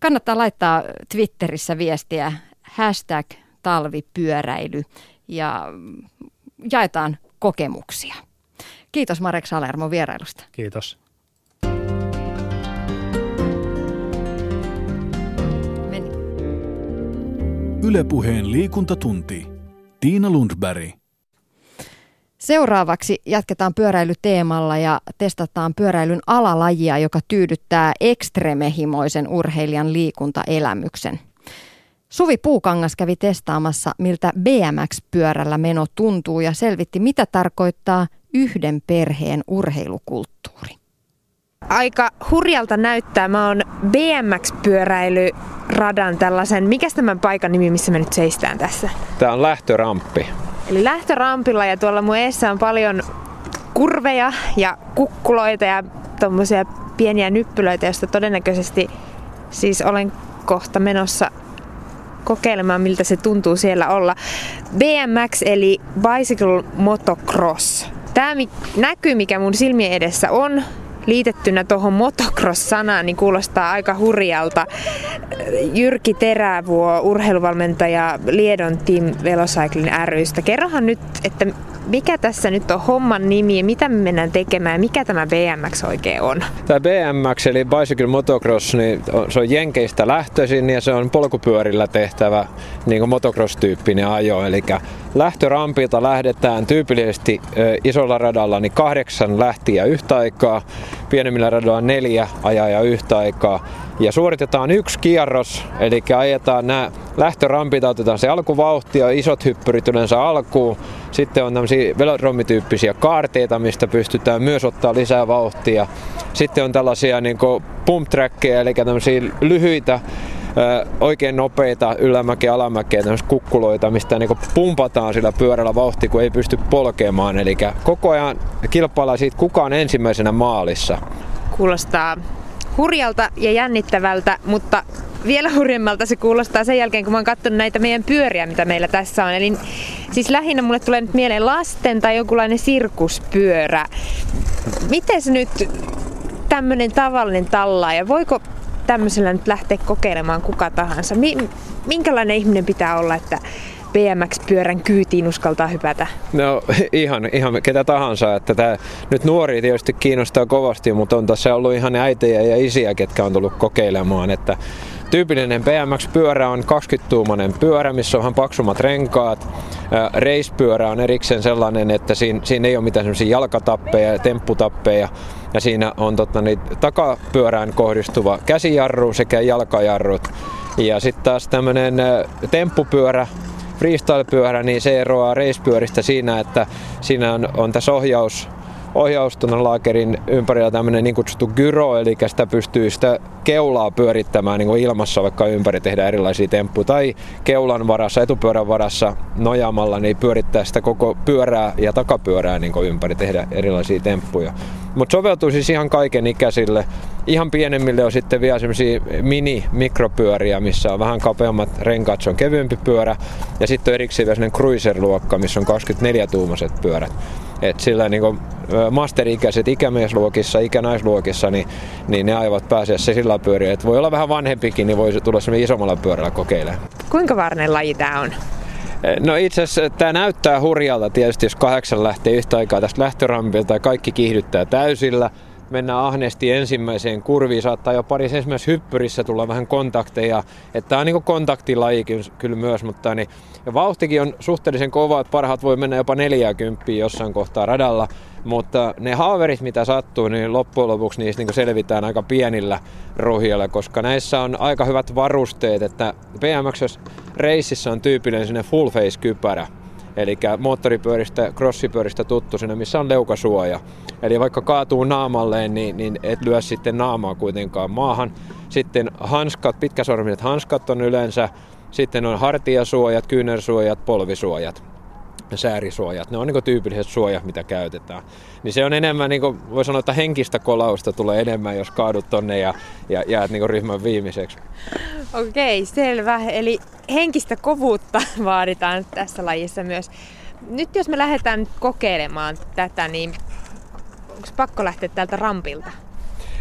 Kannattaa laittaa Twitterissä viestiä hashtag talvipyöräily ja jaetaan kokemuksia. Kiitos Marek Salermo vierailusta. Kiitos. Ylepuheen liikuntatunti. Tiina Lundberg. Seuraavaksi jatketaan pyöräilyteemalla ja testataan pyöräilyn alalajia, joka tyydyttää ekstremehimoisen urheilijan liikuntaelämyksen. Suvi Puukangas kävi testaamassa, miltä BMX-pyörällä meno tuntuu ja selvitti, mitä tarkoittaa yhden perheen urheilukulttuuri. Aika hurjalta näyttää. Mä oon BMX-pyöräilyradan tällaisen, mikä tämän paikan nimi, missä me nyt seistään tässä? Tämä on lähtöramppi. Eli lähtörampilla ja tuolla mun eessä on paljon kurveja ja kukkuloita ja tommosia pieniä nyppylöitä, joista todennäköisesti siis olen kohta menossa kokeilemaan, miltä se tuntuu siellä olla. BMX eli Bicycle Motocross. Tämä näkyy, mikä mun silmien edessä on, liitettynä tuohon motocross-sanaan, niin kuulostaa aika hurjalta. Jyrki Terävuo, urheiluvalmentaja Liedon Team Velocycling rystä. Kerrohan nyt, että mikä tässä nyt on homman nimi ja mitä me mennään tekemään ja mikä tämä BMX oikein on? Tämä BMX eli Bicycle Motocross, niin se on Jenkeistä lähtöisin ja se on polkupyörillä tehtävä niin motocross-tyyppinen ajo. Eli lähtörampilta lähdetään tyypillisesti isolla radalla niin kahdeksan lähtiä yhtä aikaa, pienemmillä radoilla neljä ajaa yhtä aikaa. Ja suoritetaan yksi kierros, eli ajetaan nämä lähtörampit, otetaan se alkuvauhti ja isot hyppyrit yleensä alkuun. Sitten on tämmöisiä velodromityyppisiä kaarteita, mistä pystytään myös ottaa lisää vauhtia. Sitten on tällaisia niin pump trackeja, eli tämmöisiä lyhyitä oikein nopeita ylämäkeä, alamäkeä, kukkuloita, mistä niin pumpataan sillä pyörällä vauhti, kun ei pysty polkemaan. Eli koko ajan kilpaillaan siitä, kuka on ensimmäisenä maalissa. Kuulostaa hurjalta ja jännittävältä, mutta vielä hurjemmalta se kuulostaa sen jälkeen, kun mä oon katsonut näitä meidän pyöriä, mitä meillä tässä on. Eli siis lähinnä mulle tulee nyt mieleen lasten tai jonkunlainen sirkuspyörä. Miten se nyt tämmöinen tavallinen tallaaja, voiko tämmöisellä nyt lähteä kokeilemaan kuka tahansa? Minkälainen ihminen pitää olla, että BMX-pyörän kyytiin uskaltaa hypätä? No ihan, ihan ketä tahansa. Että tää, nyt nuori tietysti kiinnostaa kovasti, mutta on tässä ollut ihan äitejä ja isiä, ketkä on tullut kokeilemaan. Että tyypillinen BMX-pyörä on 20-tuumainen pyörä, missä on vähän paksummat renkaat. Reispyörä on erikseen sellainen, että siinä, siinä ei ole mitään jalkatappeja ja tempputappeja. Ja siinä on totta, niin, takapyörään kohdistuva käsijarru sekä jalkajarrut. Ja sitten taas tämmöinen temppupyörä, freestyle-pyörä, niin se eroaa reispyöristä siinä, että siinä on, on tässä ohjaus, ohjaustunan laakerin ympärillä tämmöinen niin kutsuttu gyro, eli sitä pystyy sitä keulaa pyörittämään niin kuin ilmassa, vaikka ympäri tehdään erilaisia temppuja, tai keulan varassa, etupyörän varassa nojaamalla, niin pyörittää sitä koko pyörää ja takapyörää niin kuin ympäri, tehdä erilaisia temppuja. Mutta soveltuu siis ihan kaiken ikäisille. Ihan pienemmille on sitten vielä semmoisia mini-mikropyöriä, missä on vähän kapeammat renkaat, se on kevyempi pyörä. Ja sitten on erikseen vielä cruiser-luokka, missä on 24-tuumaiset pyörät. Et sillä niin masterikäiset ikämiesluokissa, ikänaisluokissa, niin, niin ne aivat pääsee se sillä pyöriä. Et voi olla vähän vanhempikin, niin voi tulla semmoinen isommalla pyörällä kokeilemaan. Kuinka varnen laji tämä on? No itse asiassa tämä näyttää hurjalta tietysti, jos kahdeksan lähtee yhtä aikaa tästä lähtörampilta ja kaikki kiihdyttää täysillä. Mennään ahneesti ensimmäiseen kurviin, saattaa jo pari ensimmäisessä hyppyrissä tulla vähän kontakteja. Että tämä on niin kontaktilaji kyllä myös, mutta niin, ja vauhtikin on suhteellisen kova, että parhaat voi mennä jopa 40 jossain kohtaa radalla. Mutta ne haaverit, mitä sattuu, niin loppujen lopuksi niistä niin selvitään aika pienillä ruhjilla, koska näissä on aika hyvät varusteet, että BMX reississä on tyypillinen full face kypärä. Eli moottoripyöristä, crossipyöristä tuttu sinne, missä on leukasuoja. Eli vaikka kaatuu naamalleen, niin, niin et lyö sitten naamaa kuitenkaan maahan. Sitten hanskat, pitkäsormiset hanskat on yleensä. Sitten on hartiasuojat, kyynärsuojat, polvisuojat säärisuojat. Ne on niin tyypilliset suojat, mitä käytetään. Niin se on enemmän, niin voi sanoa, että henkistä kolausta tulee enemmän, jos kaadut tonne ja, ja jäät niin ryhmän viimeiseksi. Okei, selvä. Eli henkistä kovuutta vaaditaan tässä lajissa myös. Nyt jos me lähdetään kokeilemaan tätä, niin onko pakko lähteä täältä rampilta?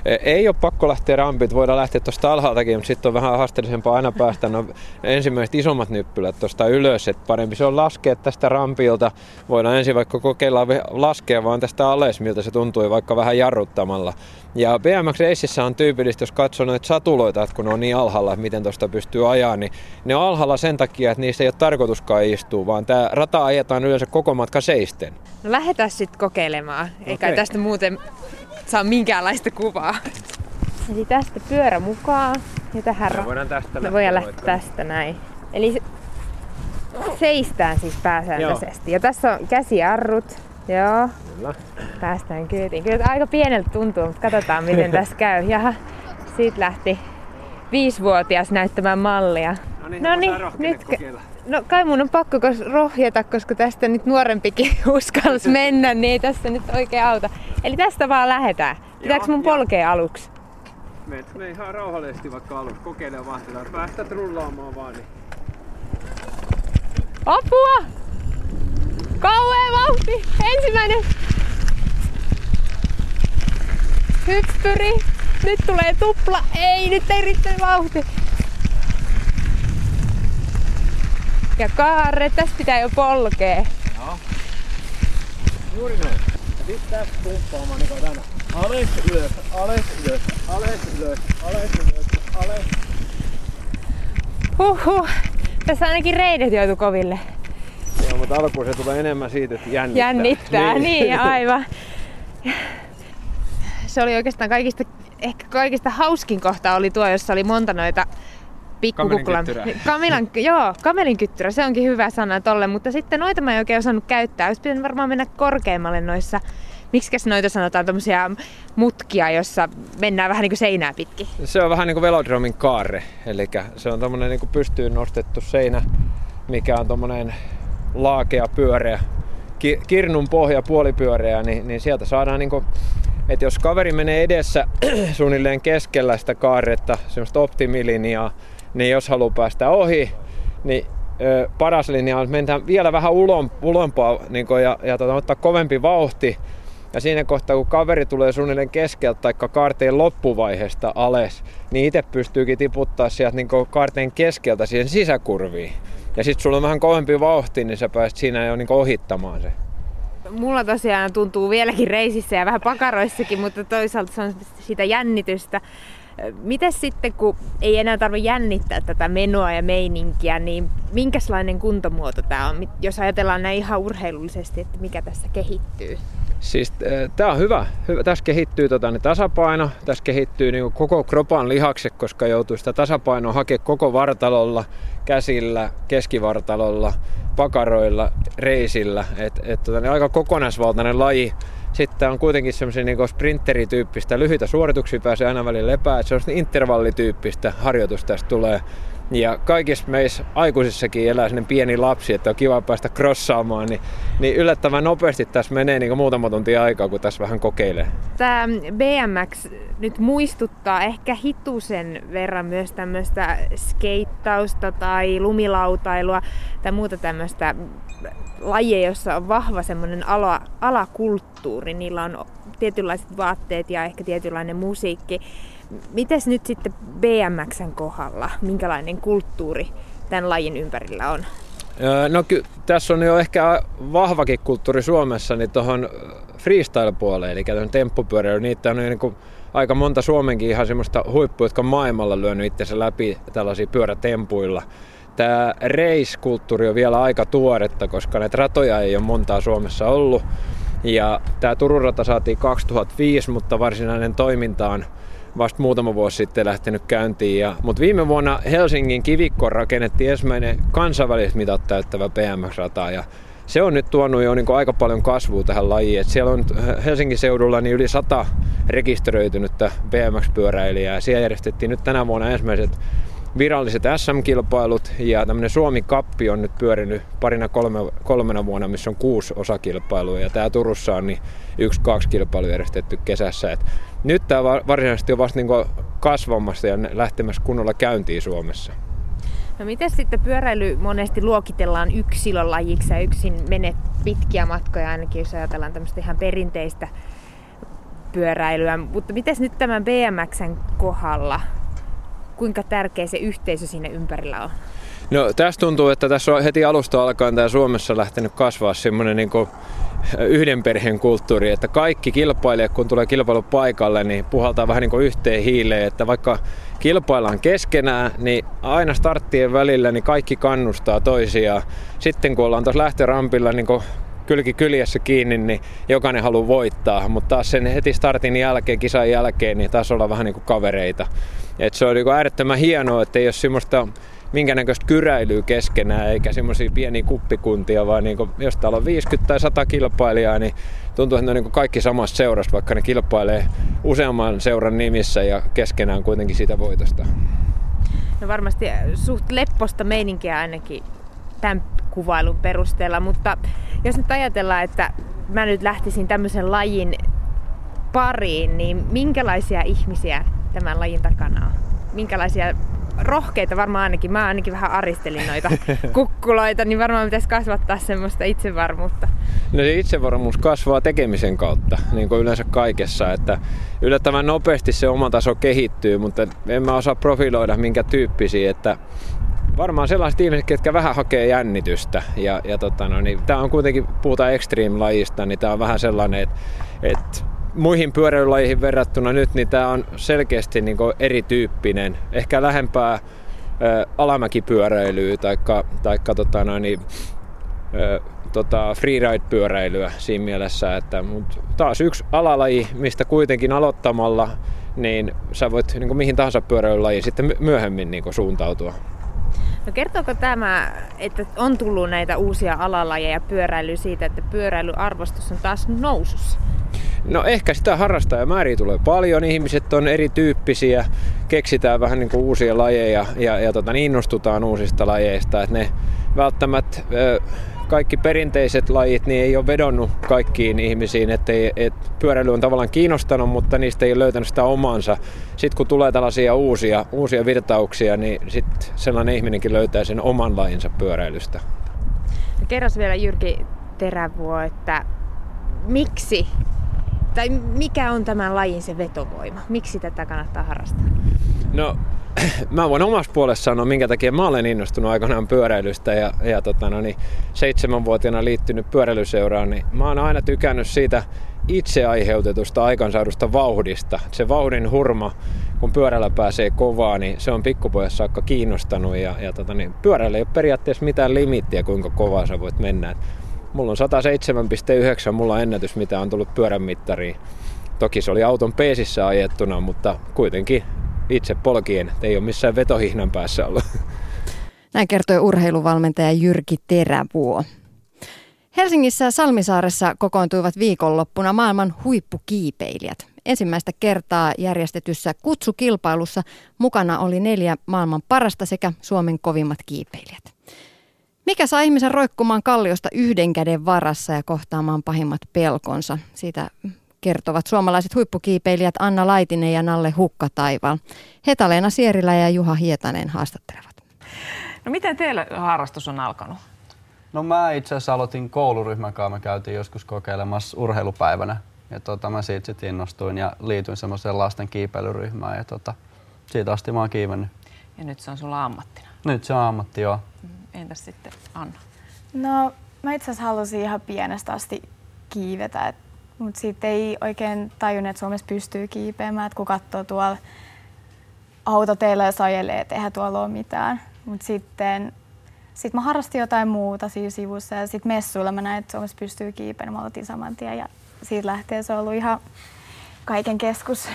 Ei ole pakko lähteä rampit, voidaan lähteä tuosta alhaaltakin, mutta sitten on vähän haasteellisempaa aina päästä no, ensimmäiset isommat nyppylät tuosta ylös, että parempi se on laskea tästä rampilta. Voidaan ensin vaikka kokeilla laskea vaan tästä alas, miltä se tuntui vaikka vähän jarruttamalla. Ja BMX Raceissa on tyypillistä, jos katsoo noita satuloita, että kun ne on niin alhaalla, että miten tuosta pystyy ajaa, niin ne on alhaalla sen takia, että niistä ei ole tarkoituskaan istua, vaan tämä rata ajetaan yleensä koko matka seisten. No lähdetään sitten kokeilemaan, eikä okay. tästä muuten saa minkäänlaista kuvaa. Eli tästä pyörä mukaan ja tähän Me voidaan tästä Me voidaan lähteä tästä näin. Eli seistään siis pääsääntöisesti. Joo. Ja tässä on käsiarrut. Joo. Kyllä. Päästään kyytiin. Kyllä aika pieneltä tuntuu, mutta katsotaan miten tässä käy. Jaha, siitä lähti viisivuotias näyttämään mallia. No niin, no niin nyt, kokeilla. No kai mun on pakko rohjeta, koska tästä nyt nuorempikin uskalsi mennä, niin ei tässä nyt oikein auta. Eli tästä vaan lähetään. Pitääkö mun polkea aluksi? Meet me ihan rauhallisesti vaikka aluksi. Kokeile vaan sitä. Päästä rullaamaan vaan. Niin. Apua! Kauhea vauhti! Ensimmäinen! Hyppyri! Nyt tulee tupla! Ei, nyt ei riittänyt vauhti! Ja kaarre, tässä pitää jo polkea. Joo. Juuri noin. Ja sit pumppaamaan niin tänä. Alas ylös, alas ylös, alas ylös, alas ylös, alas. Huhhuh. Tässä ainakin reidet joutu koville. Joo, mutta alkuun se tulee enemmän siitä, että jännittää. Jännittää, niin, niin aivan. Se oli oikeastaan kaikista, ehkä kaikista hauskin kohta oli tuo, jossa oli monta noita pikkukuklan. Kamilan, joo, kamelin kyttyrä, se onkin hyvä sana tolle, mutta sitten noita mä en oikein osannut käyttää. Olisi pitänyt varmaan mennä korkeammalle noissa Miksikäs noita sanotaan tämmöisiä mutkia, jossa mennään vähän niin kuin seinää pitkin? Se on vähän niin kuin velodromin kaarre. Eli se on tämmöinen niin kuin pystyyn nostettu seinä, mikä on tämmöinen laakea, pyöreä, kirnun pohja puolipyöreä, niin, niin sieltä saadaan niin kuin, että jos kaveri menee edessä suunnilleen keskellä sitä kaaretta, semmoista optimilinjaa, niin jos haluaa päästä ohi, niin ö, paras linja on, mennään vielä vähän ulom, ulompaa niin ja, ja tota, ottaa kovempi vauhti. Ja siinä kohtaa, kun kaveri tulee suunnilleen keskeltä tai kaarteen loppuvaiheesta alas, niin itse pystyykin tiputtaa sieltä niin kaarteen keskeltä siihen sisäkurviin. Ja sitten sulla on vähän kovempi vauhti, niin sä pääset siinä jo niin ohittamaan se. Mulla tosiaan tuntuu vieläkin reisissä ja vähän pakaroissakin, mutta toisaalta se on sitä jännitystä. Miten sitten, kun ei enää tarvitse jännittää tätä menoa ja meininkiä, niin minkälainen kuntomuoto tämä on, jos ajatellaan näin ihan urheilullisesti, että mikä tässä kehittyy? Siis tämä on hyvä. hyvä. Tässä kehittyy tota, ne tasapaino, tässä kehittyy niin koko kropan lihakset, koska joutuu sitä tasapainoa hakea koko vartalolla, käsillä, keskivartalolla, pakaroilla, reisillä. Et, et, tota, aika kokonaisvaltainen laji sitten on kuitenkin semmoisia niin sprinterityyppistä lyhyitä suorituksia, pääsee aina välillä lepää. Se on intervallityyppistä harjoitusta tästä tulee. Ja kaikissa meissä aikuisissakin elää sellainen pieni lapsi, että on kiva päästä crossaamaan, niin, niin yllättävän nopeasti tässä menee niin muutama tunti aikaa, kun tässä vähän kokeilee. Tämä BMX nyt muistuttaa ehkä hitusen verran myös tämmöistä skeittausta tai lumilautailua tai muuta tämmöistä lajeja, jossa on vahva semmoinen ala, alakulttuuri. Niillä on tietynlaiset vaatteet ja ehkä tietynlainen musiikki. Mites nyt sitten BMXn kohdalla? Minkälainen kulttuuri tämän lajin ympärillä on? No ky- tässä on jo ehkä vahvakin kulttuuri Suomessa niin tuohon freestyle-puoleen, eli temppupyöräily. Niitä on niin kuin aika monta Suomenkin ihan semmoista huippuja, jotka on maailmalla lyönyt itsensä läpi tällaisia pyörätempuilla tämä race-kulttuuri on vielä aika tuoretta, koska näitä ratoja ei ole montaa Suomessa ollut. Ja tämä Turun rata saatiin 2005, mutta varsinainen toiminta on vasta muutama vuosi sitten lähtenyt käyntiin. Ja, mutta viime vuonna Helsingin kivikkoon rakennettiin ensimmäinen kansainväliset mitat täyttävä BMX-rata. Ja se on nyt tuonut jo niin aika paljon kasvua tähän lajiin. Et siellä on Helsingin seudulla niin yli sata rekisteröitynyttä BMX-pyöräilijää. Siellä järjestettiin nyt tänä vuonna ensimmäiset viralliset SM-kilpailut ja tämmöinen Suomi-kappi on nyt pyörinyt parina kolme, kolmena vuonna, missä on kuusi osakilpailua ja tämä Turussa on niin yksi, kaksi kilpailua järjestetty kesässä. Et nyt tämä varsinaisesti on vasta niin kasvamassa ja lähtemässä kunnolla käyntiin Suomessa. No miten sitten pyöräily monesti luokitellaan yksilölajiksi ja yksin menet pitkiä matkoja ainakin, jos ajatellaan tämmöistä ihan perinteistä pyöräilyä, mutta miten nyt tämän BMXn kohdalla, kuinka tärkeä se yhteisö siinä ympärillä on? No tässä tuntuu, että tässä on heti alusta alkaen tämä Suomessa lähtenyt kasvaa semmoinen niin yhden perheen kulttuuri, että kaikki kilpailijat, kun tulee kilpailu paikalle, niin puhaltaa vähän niin kuin yhteen hiileen, että vaikka kilpaillaan keskenään, niin aina starttien välillä niin kaikki kannustaa toisiaan. Sitten kun ollaan tuossa lähtörampilla niin kylki kyljessä kiinni, niin jokainen haluaa voittaa, mutta taas sen heti startin jälkeen, kisan jälkeen, niin taas ollaan vähän niin kuin kavereita. Et se on niin äärettömän hienoa, että ei ole semmoista minkä näköistä kyräilyä keskenään, eikä semmoisia pieniä kuppikuntia, vaan niin kuin, jos täällä on 50 tai 100 kilpailijaa, niin tuntuu, että ne on niin kaikki samassa seurassa, vaikka ne kilpailee useamman seuran nimissä ja keskenään kuitenkin siitä voitosta. No varmasti suht lepposta meininkiä ainakin tämän kuvailun perusteella, mutta jos nyt ajatellaan, että mä nyt lähtisin tämmöisen lajin pariin, niin minkälaisia ihmisiä tämän lajin takana on? Minkälaisia rohkeita varmaan ainakin. Mä ainakin vähän aristelin noita kukkuloita, niin varmaan pitäisi kasvattaa semmoista itsevarmuutta. No se itsevarmuus kasvaa tekemisen kautta, niin kuin yleensä kaikessa. Että yllättävän nopeasti se oma taso kehittyy, mutta en mä osaa profiloida minkä tyyppisiä. Että varmaan sellaiset ihmiset, ketkä vähän hakee jännitystä. Ja, ja tota, no, niin, tämä on kuitenkin, puhutaan extreme-lajista, niin tämä on vähän sellainen, että, että muihin pyöräilylajeihin verrattuna nyt, niin tämä on selkeästi niin erityyppinen. Ehkä lähempää alamäkipyöräilyä tai taikka, tota, niin, tota, freeride-pyöräilyä siinä mielessä, että mut taas yksi alalaji, mistä kuitenkin aloittamalla niin sä voit niin kuin mihin tahansa pyöräilylajiin sitten myöhemmin niin kuin suuntautua. No kertooko tämä, että on tullut näitä uusia alalajeja pyöräily siitä, että pyöräilyarvostus on taas nousussa? No ehkä sitä harrastajamääriä tulee paljon, ihmiset on erityyppisiä, keksitään vähän niin kuin uusia lajeja ja, ja tota, niin innostutaan uusista lajeista. Että ne välttämättä kaikki perinteiset lajit niin ei ole vedonnut kaikkiin ihmisiin, että et pyöräily on tavallaan kiinnostanut, mutta niistä ei ole löytänyt sitä omansa. Sitten kun tulee tällaisia uusia, uusia virtauksia, niin sitten sellainen ihminenkin löytää sen oman lajinsa pyöräilystä. Kerros vielä Jyrki Terävuo, että miksi tai mikä on tämän lajin se vetovoima? Miksi tätä kannattaa harrastaa? No, mä voin omassa puolessa sanoa, minkä takia mä olen innostunut aikanaan pyöräilystä ja, ja tota, no niin, seitsemänvuotiaana liittynyt pyöräilyseuraan, niin mä oon aina tykännyt siitä itse aiheutetusta aikansaadusta vauhdista. Se vauhdin hurma, kun pyörällä pääsee kovaa, niin se on pikkupojassa saakka kiinnostanut ja, ja tota, niin, pyörällä ei ole periaatteessa mitään limittiä, kuinka kovaa sä voit mennä. Mulla on 107,9, mulla on ennätys, mitä on tullut pyörän mittariin. Toki se oli auton peesissä ajettuna, mutta kuitenkin itse polkien, ei ole missään vetohihnan päässä ollut. Näin kertoi urheiluvalmentaja Jyrki Terävuo. Helsingissä Salmisaaressa kokoontuivat viikonloppuna maailman huippukiipeilijät. Ensimmäistä kertaa järjestetyssä kutsukilpailussa mukana oli neljä maailman parasta sekä Suomen kovimmat kiipeilijät. Mikä saa ihmisen roikkumaan kalliosta yhden käden varassa ja kohtaamaan pahimmat pelkonsa? Siitä kertovat suomalaiset huippukiipeilijät Anna Laitinen ja Nalle Hukkataival. Heta-Leena Sierilä ja Juha Hietanen haastattelevat. No miten teillä harrastus on alkanut? No mä itse asiassa aloitin kouluryhmän kanssa. Me käytiin joskus kokeilemassa urheilupäivänä. Ja tota, mä siitä sitten innostuin ja liityin semmoiseen lasten kiipeilyryhmään. Ja tota, siitä asti mä oon kiivennyt. Ja nyt se on sulla ammattina? Nyt se on ammatti, joo. Mm, entäs sitten Anna? No mä itse asiassa halusin ihan pienestä asti kiivetä. Mutta sitten ei oikein tajunnut, että Suomessa pystyy kiipeämään. Et kun katsoo tuolla autoteillä ja sajelee, että eihän tuolla ole mitään. Mutta sitten sit mä harrastin jotain muuta siinä sivussa ja sitten messuilla mä näin, että Suomessa pystyy kiipeämään. Mä aloitin saman tien ja siitä lähtien se on ollut ihan kaiken keskus.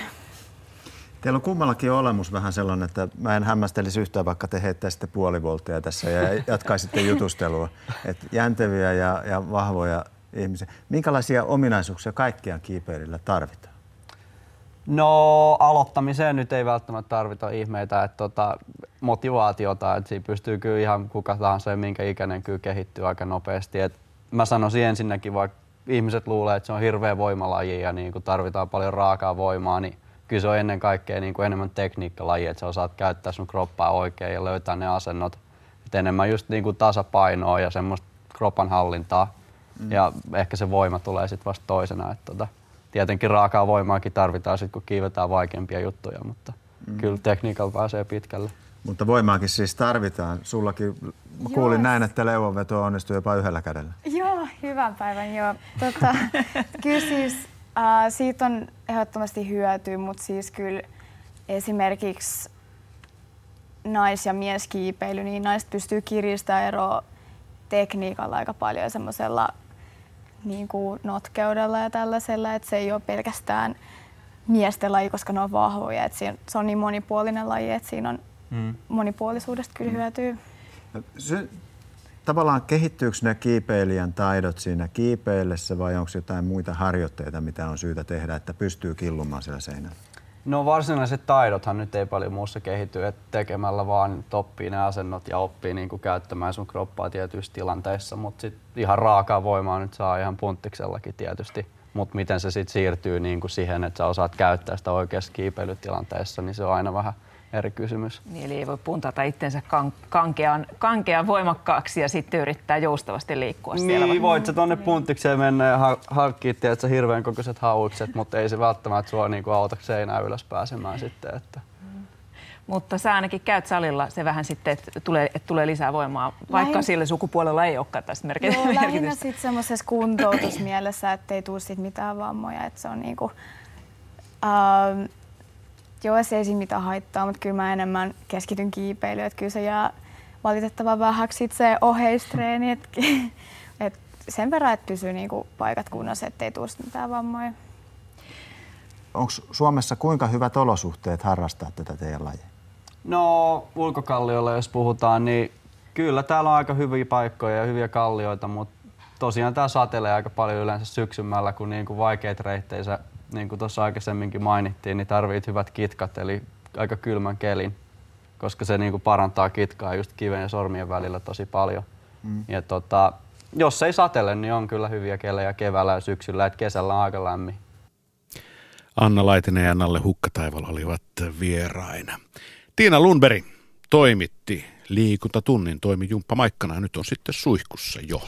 Teillä on kummallakin olemus vähän sellainen, että mä en hämmästelisi yhtään, vaikka te heittäisitte puolivoltteja tässä ja jatkaisitte jutustelua. Et jänteviä ja, ja vahvoja ihmisiä. Minkälaisia ominaisuuksia kaikkiaan kiipeilillä tarvitaan? No aloittamiseen nyt ei välttämättä tarvita ihmeitä, että tota, motivaatiota, että siinä pystyy kyllä ihan kuka tahansa ja minkä ikäinen kyllä kehittyy aika nopeasti. Et mä sanoisin ensinnäkin, vaikka ihmiset luulee, että se on hirveä voimalaji ja niin tarvitaan paljon raakaa voimaa, niin kyllä se on ennen kaikkea niin kuin enemmän tekniikkalaji, että sä osaat käyttää sun kroppaa oikein ja löytää ne asennot. Et enemmän just niin kuin tasapainoa ja semmoista kropan hallintaa. Mm. Ja ehkä se voima tulee sitten vasta toisena. Että tota, tietenkin raakaa voimaakin tarvitaan sitten, kun kiivetään vaikeampia juttuja, mutta mm. kyllä tekniikalla pääsee pitkälle. Mutta voimaakin siis tarvitaan. Sullakin mä kuulin joo. näin, että leuvonveto onnistui jopa yhdellä kädellä. Joo, hyvän päivän joo. Tota, kyllä siis äh, siitä on ehdottomasti hyötyä, mutta siis kyllä esimerkiksi nais- ja mieskiipeily, niin naiset pystyy kiristämään eroa tekniikalla aika paljon ja semmoisella niin kuin notkeudella ja tällaisella, että se ei ole pelkästään miesten laji, koska ne on vahvoja. Että se on niin monipuolinen laji, että siinä on mm. monipuolisuudesta kyllä mm. hyötyy. Se, tavallaan kehittyykö ne kiipeilijän taidot siinä kiipeillessä vai onko jotain muita harjoitteita, mitä on syytä tehdä, että pystyy killumaan siellä seinällä? No varsinaiset taidothan nyt ei paljon muussa kehity, että tekemällä vaan oppii ne asennot ja oppii niin kuin käyttämään sun kroppaa tietyissä tilanteissa, mutta sit ihan raakaa voimaa nyt saa ihan punttiksellakin tietysti. Mutta miten se sitten siirtyy niin kuin siihen, että sä osaat käyttää sitä oikeassa kiipeilytilanteessa, niin se on aina vähän eri kysymys. Niin, eli ei voi puntata itsensä kan- kankean, kankean voimakkaaksi ja sitten yrittää joustavasti liikkua niin, siellä. Niin, voit sä tonne punttikseen mennä ja ha- hankkia tiedätkö, hirveän kokoiset hauikset, mutta ei se välttämättä sua niinku auta seinään ylös pääsemään sitten. Että. Mutta sä ainakin käyt salilla se vähän sitten, että tulee, että tulee lisää voimaa, vaikka Lähin... sillä sukupuolella ei olekaan tästä merkitystä. Joo, lähinnä sitten semmoisessa kuntoutusmielessä, että ei tule sit mitään vammoja. Että se on niinku, uh, Joo, se ei siinä mitään haittaa, mutta kyllä mä enemmän keskityn kiipeilyyn, että kyllä se jää valitettavan vähäksi se oheistreeni, että et sen verran, että pysyy niinku paikat kunnossa, ettei tule mitään vammoja. Onko Suomessa kuinka hyvät olosuhteet harrastaa tätä teidän lajia? No ulkokalliolla jos puhutaan, niin kyllä täällä on aika hyviä paikkoja ja hyviä kallioita, mutta tosiaan tämä satelee aika paljon yleensä syksymällä, kun niinku vaikeita reittejä niin kuin tuossa aikaisemminkin mainittiin, niin tarvit hyvät kitkat, eli aika kylmän kelin, koska se niin kuin parantaa kitkaa just kiven ja sormien välillä tosi paljon. Mm. Ja tota, jos ei satele, niin on kyllä hyviä kelejä keväällä ja syksyllä, että kesällä on aika lämmin. Anna Laitinen ja Nalle Hukkataival olivat vieraina. Tiina Lundberg toimitti liikuntatunnin toimi Jumppa Maikkana ja nyt on sitten suihkussa jo.